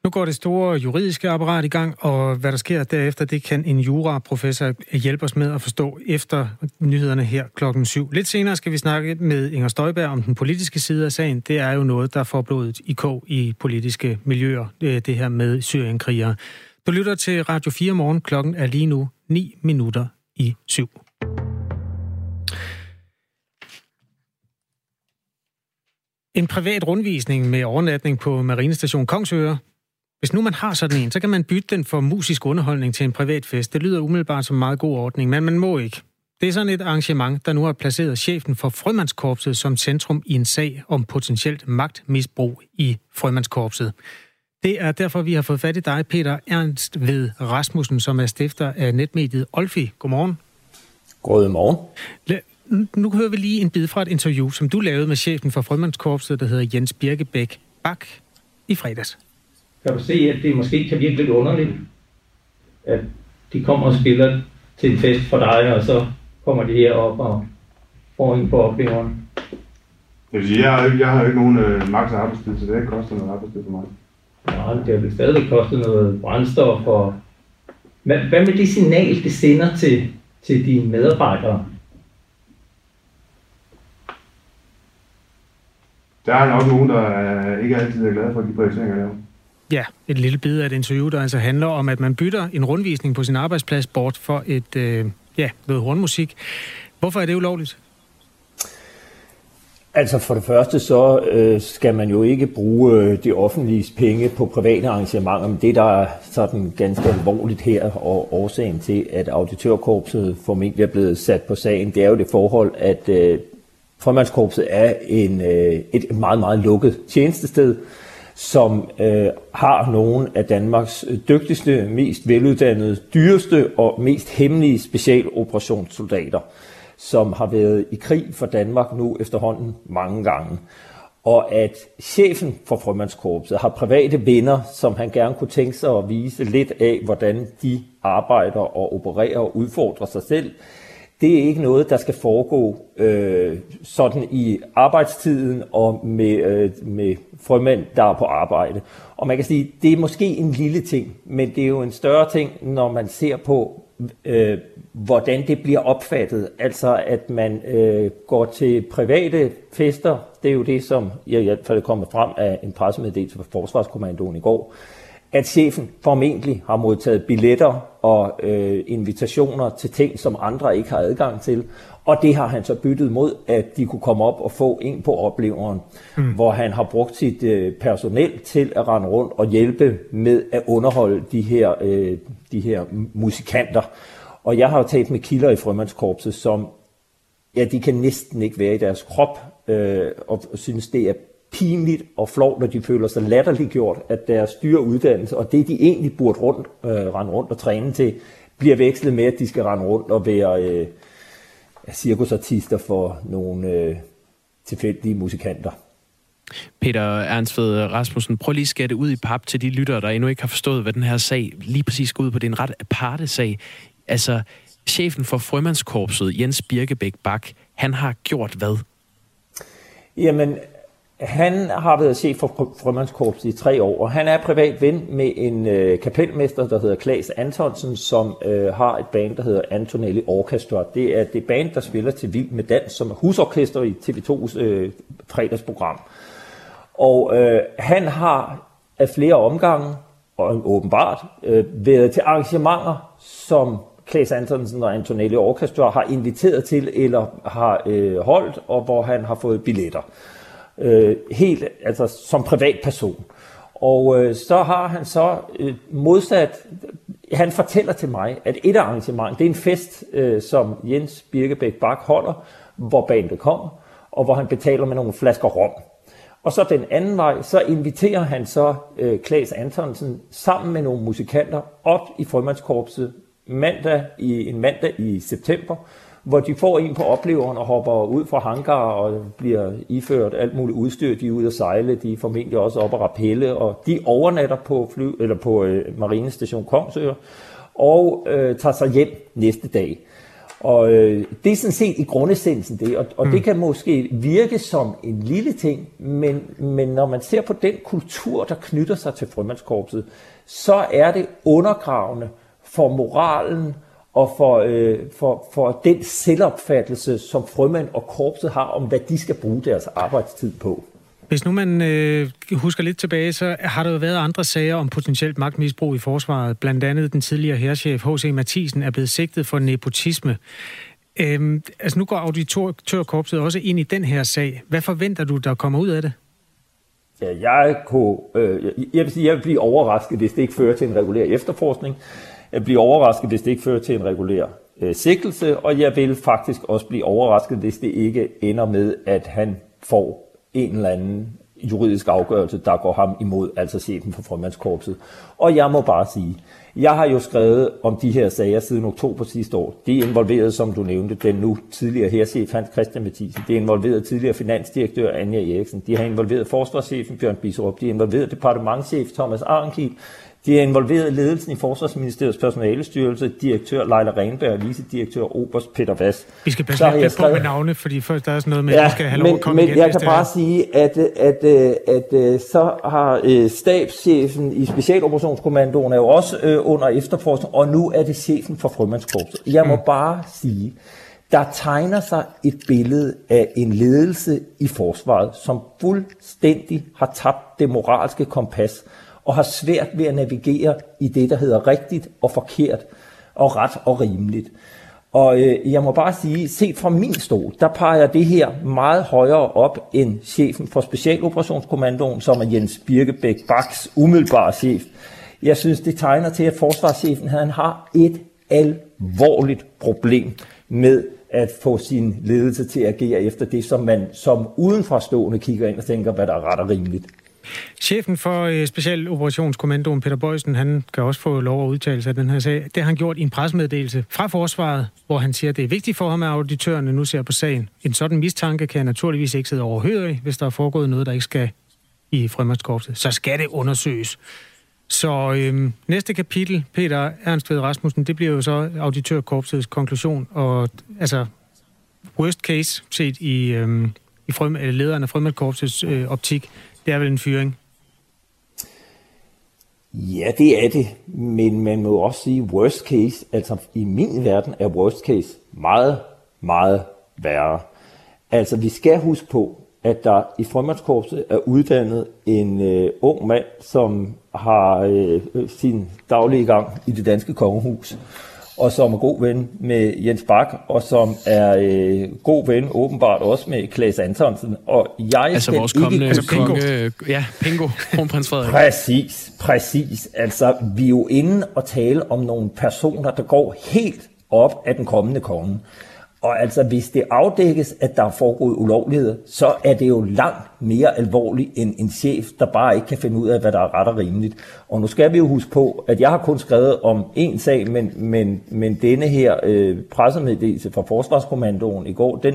Nu går det store juridiske apparat i gang, og hvad der sker derefter, det kan en juraprofessor hjælpe os med at forstå efter nyhederne her klokken syv. Lidt senere skal vi snakke med Inger Støjberg om den politiske side af sagen. Det er jo noget, der får blodet i kog i politiske miljøer, øh, det her med syrienkrigere. Du lytter til Radio 4 morgen. Klokken er lige nu 9 minutter i syv. En privat rundvisning med overnatning på Marinestation Kongsøre hvis nu man har sådan en, så kan man bytte den for musisk underholdning til en privat fest. Det lyder umiddelbart som en meget god ordning, men man må ikke. Det er sådan et arrangement, der nu har placeret chefen for Frømandskorpset som centrum i en sag om potentielt magtmisbrug i Frømandskorpset. Det er derfor, vi har fået fat i dig, Peter Ernst ved Rasmussen, som er stifter af netmediet Olfi. Godmorgen. Godmorgen. Nu hører vi lige en bid fra et interview, som du lavede med chefen for Frømandskorpset, der hedder Jens Birkebæk Bak i fredags kan du se, at det måske kan virke lidt underligt, at de kommer og spiller til en fest for dig, og så kommer de her op og får en på opleveren. Jeg, vil sige, jeg, har, ikke, jeg har ikke nogen øh, maks arbejdstid, så det har ikke kostet noget arbejdstid for mig. Nej, det har vel stadig kostet noget brændstof. Og... Hvad, hvad med det signal, det sender til, til dine medarbejdere? Der er nok nogen, der ikke altid er glade for de prioriteringer, jeg laver. Ja, et lille bid af et interview, der altså handler om, at man bytter en rundvisning på sin arbejdsplads bort for et, øh, ja, noget hornmusik. Hvorfor er det ulovligt? Altså for det første så øh, skal man jo ikke bruge øh, de offentlige penge på private arrangementer, men det der er sådan ganske alvorligt her, og årsagen til, at auditørkorpset formentlig er blevet sat på sagen, det er jo det forhold, at øh, formandskorpset er en, øh, et meget, meget lukket tjenestested, som øh, har nogle af Danmarks øh, dygtigste, mest veluddannede, dyreste og mest hemmelige specialoperationssoldater, som har været i krig for Danmark nu efterhånden mange gange. Og at chefen for frømandskorpset har private venner, som han gerne kunne tænke sig at vise lidt af, hvordan de arbejder og opererer og udfordrer sig selv, det er ikke noget, der skal foregå øh, sådan i arbejdstiden og med, øh, med frømænd, der er på arbejde. Og man kan sige, det er måske en lille ting, men det er jo en større ting, når man ser på, øh, hvordan det bliver opfattet. Altså at man øh, går til private fester, det er jo det, som jeg i hvert fald kommer frem af en pressemeddelelse fra Forsvarskommandoen i går, at chefen formentlig har modtaget billetter og øh, invitationer til ting, som andre ikke har adgang til. Og det har han så byttet mod, at de kunne komme op og få en på opleveren, mm. hvor han har brugt sit øh, personel til at rende rundt og hjælpe med at underholde de her, øh, de her musikanter. Og jeg har jo talt med kilder i Frømandskorpset, som ja, de kan næsten ikke være i deres krop, øh, og synes, det er pinligt og flot, når de føler sig latterligt gjort, at deres dyre uddannelse, og det de egentlig burde rundt, øh, rende rundt og træne til, bliver vekslet med, at de skal rende rundt og være øh, cirkusartister for nogle øh, tilfældige musikanter. Peter Ernstved Rasmussen, prøv lige at skære det ud i pap til de lyttere, der endnu ikke har forstået, hvad den her sag lige præcis går ud på. Det er en ret aparte sag. Altså, chefen for frømandskorpset, Jens Birkebæk Bak, han har gjort hvad? Jamen, han har været chef for frømandskorpset i tre år, og han er privat ven med en øh, kapelmester, der hedder Klaas Antonsen, som øh, har et band, der hedder Antonelli Orchestra. Det er det band, der spiller til Vild med Dans, som er husorkester i TV2's øh, fredagsprogram. Og øh, han har af flere omgange, og åbenbart, øh, været til arrangementer, som Klaas Antonsen og Antonelli Orchestra har inviteret til eller har øh, holdt, og hvor han har fået billetter øh, helt, altså som privatperson. Og øh, så har han så øh, modsat, han fortæller til mig, at et arrangement, det er en fest, øh, som Jens Birkebæk Bak holder, hvor bandet kommer, og hvor han betaler med nogle flasker rom. Og så den anden vej, så inviterer han så øh, Klaas Antonsen sammen med nogle musikanter op i Frømandskorpset mandag i, en mandag i september, hvor de får en på opleveren og hopper ud fra hangar og bliver iført alt muligt udstyr. De er ude at sejle, de er formentlig også op at rappelle, og de overnatter på, fly, eller på øh, Marinestation Kongsør og øh, tager sig hjem næste dag. Og øh, det er sådan set i grundessensen det, og, og mm. det kan måske virke som en lille ting, men, men når man ser på den kultur, der knytter sig til frømandskorpset, så er det undergravende for moralen og for, øh, for, for den selvopfattelse, som frømand og korpset har om, hvad de skal bruge deres arbejdstid på. Hvis nu man øh, husker lidt tilbage, så har der jo været andre sager om potentielt magtmisbrug i forsvaret. Blandt andet den tidligere herrchef H.C. Mathisen er blevet sigtet for nepotisme. Øhm, altså nu går auditørkorpset også ind i den her sag. Hvad forventer du, der kommer ud af det? Ja, jeg, kunne, øh, jeg, vil sige, jeg vil blive overrasket, hvis det ikke fører til en regulær efterforskning blive bliver overrasket, hvis det ikke fører til en regulær øh, sigtelse, og jeg vil faktisk også blive overrasket, hvis det ikke ender med, at han får en eller anden juridisk afgørelse, der går ham imod, altså chefen for frømandskorpset. Og jeg må bare sige, jeg har jo skrevet om de her sager siden oktober sidste år. Det er involveret, som du nævnte, den nu tidligere herrchef Hans Christian Mathisen. Det er involveret tidligere finansdirektør Anja Eriksen. De har involveret forsvarschefen Bjørn Bisrup. De har involveret departementchef Thomas Arnkiel. De er involveret i ledelsen i Forsvarsministeriets personalestyrelse, direktør Leila Renberg og vicedirektør Oberst Peter Vass. Vi skal passe lidt på med navne, fordi først der er sådan noget med, ja, at vi skal have lov at komme men igen. jeg kan bare sige, at, at, at, at, at så har øh, stabschefen i Specialoperationskommandoen er jo også øh, under efterforskning, og nu er det chefen for frømandskorpset. Jeg må mm. bare sige, der tegner sig et billede af en ledelse i forsvaret, som fuldstændig har tabt det moralske kompas, og har svært ved at navigere i det, der hedder rigtigt og forkert og ret og rimeligt. Og øh, jeg må bare sige, set fra min stol, der peger det her meget højere op end chefen for Specialoperationskommandoen, som er Jens Birkebæk Baks umiddelbare chef. Jeg synes, det tegner til, at forsvarschefen han har et alvorligt problem med at få sin ledelse til at agere efter det, som man som udenforstående kigger ind og tænker, hvad der er ret og rimeligt. Chefen for øh, Specialoperationskommandoen, Peter Bøjsen, han kan også få lov at udtale sig af den her sag. Det har han gjort i en presmeddelelse fra forsvaret, hvor han siger, at det er vigtigt for ham, at auditørerne nu ser på sagen. En sådan mistanke kan naturligvis ikke sidde overhørig, hvis der er foregået noget, der ikke skal i frømandskorpset. Så skal det undersøges. Så øhm, næste kapitel, Peter Ernst Ved Rasmussen, det bliver jo så auditørkorpsets konklusion, og altså worst case set i, øhm, i frem, lederen af frømandskorpsets øh, optik, det er vel en fyring? Ja, det er det, men man må også sige worst case, altså i min verden er worst case meget, meget værre. Altså vi skal huske på, at der i frømandskorpset er uddannet en øh, ung mand, som har øh, sin daglige gang i det danske kongehus og som er god ven med Jens Bak, og som er øh, god ven åbenbart også med Klaas Antonsen. Og jeg altså vores kommende ikke... altså, konge, ja, Pingo, kronprins Frederik. præcis, præcis. Altså, vi er jo inde og tale om nogle personer, der går helt op af den kommende konge. Og altså, hvis det afdækkes, at der er foregået ulovligheder, så er det jo langt mere alvorligt end en chef, der bare ikke kan finde ud af, hvad der er ret og rimeligt. Og nu skal vi jo huske på, at jeg har kun skrevet om én sag, men, men, men denne her øh, pressemeddelelse fra Forsvarskommandoen i går, den,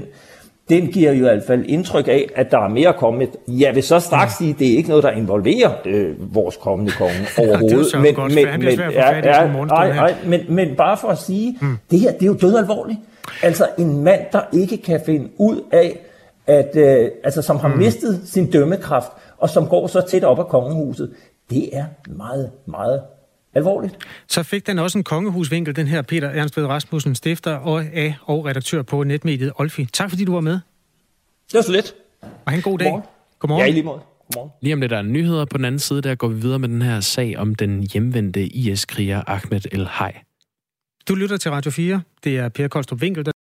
den giver jo i hvert fald indtryk af, at der er mere kommet. Jeg vil så straks sige, at det er ikke noget, der involverer øh, vores kommende konge overhovedet. *laughs* ja, det er men, men, men, ja, ja, nej, nej, men, men bare for at sige, mm. det her det er jo død alvorligt. Altså en mand, der ikke kan finde ud af at, øh, altså, som har mm. mistet sin dømmekraft, og som går så tæt op af kongehuset. Det er meget, meget alvorligt. Så fik den også en kongehusvinkel, den her Peter Ernst Ved Rasmussen, stifter og af og redaktør på netmediet Olfi. Tak fordi du var med. Det var så lidt. Og have en god dag. Godmorgen. Godmorgen. Ja, i lige måde. Godmorgen. Lige om lidt der er nyheder på den anden side, der går vi videre med den her sag om den hjemvendte IS-kriger Ahmed El Hay. Du lytter til Radio 4. Det er Per Kolstrup Winkel,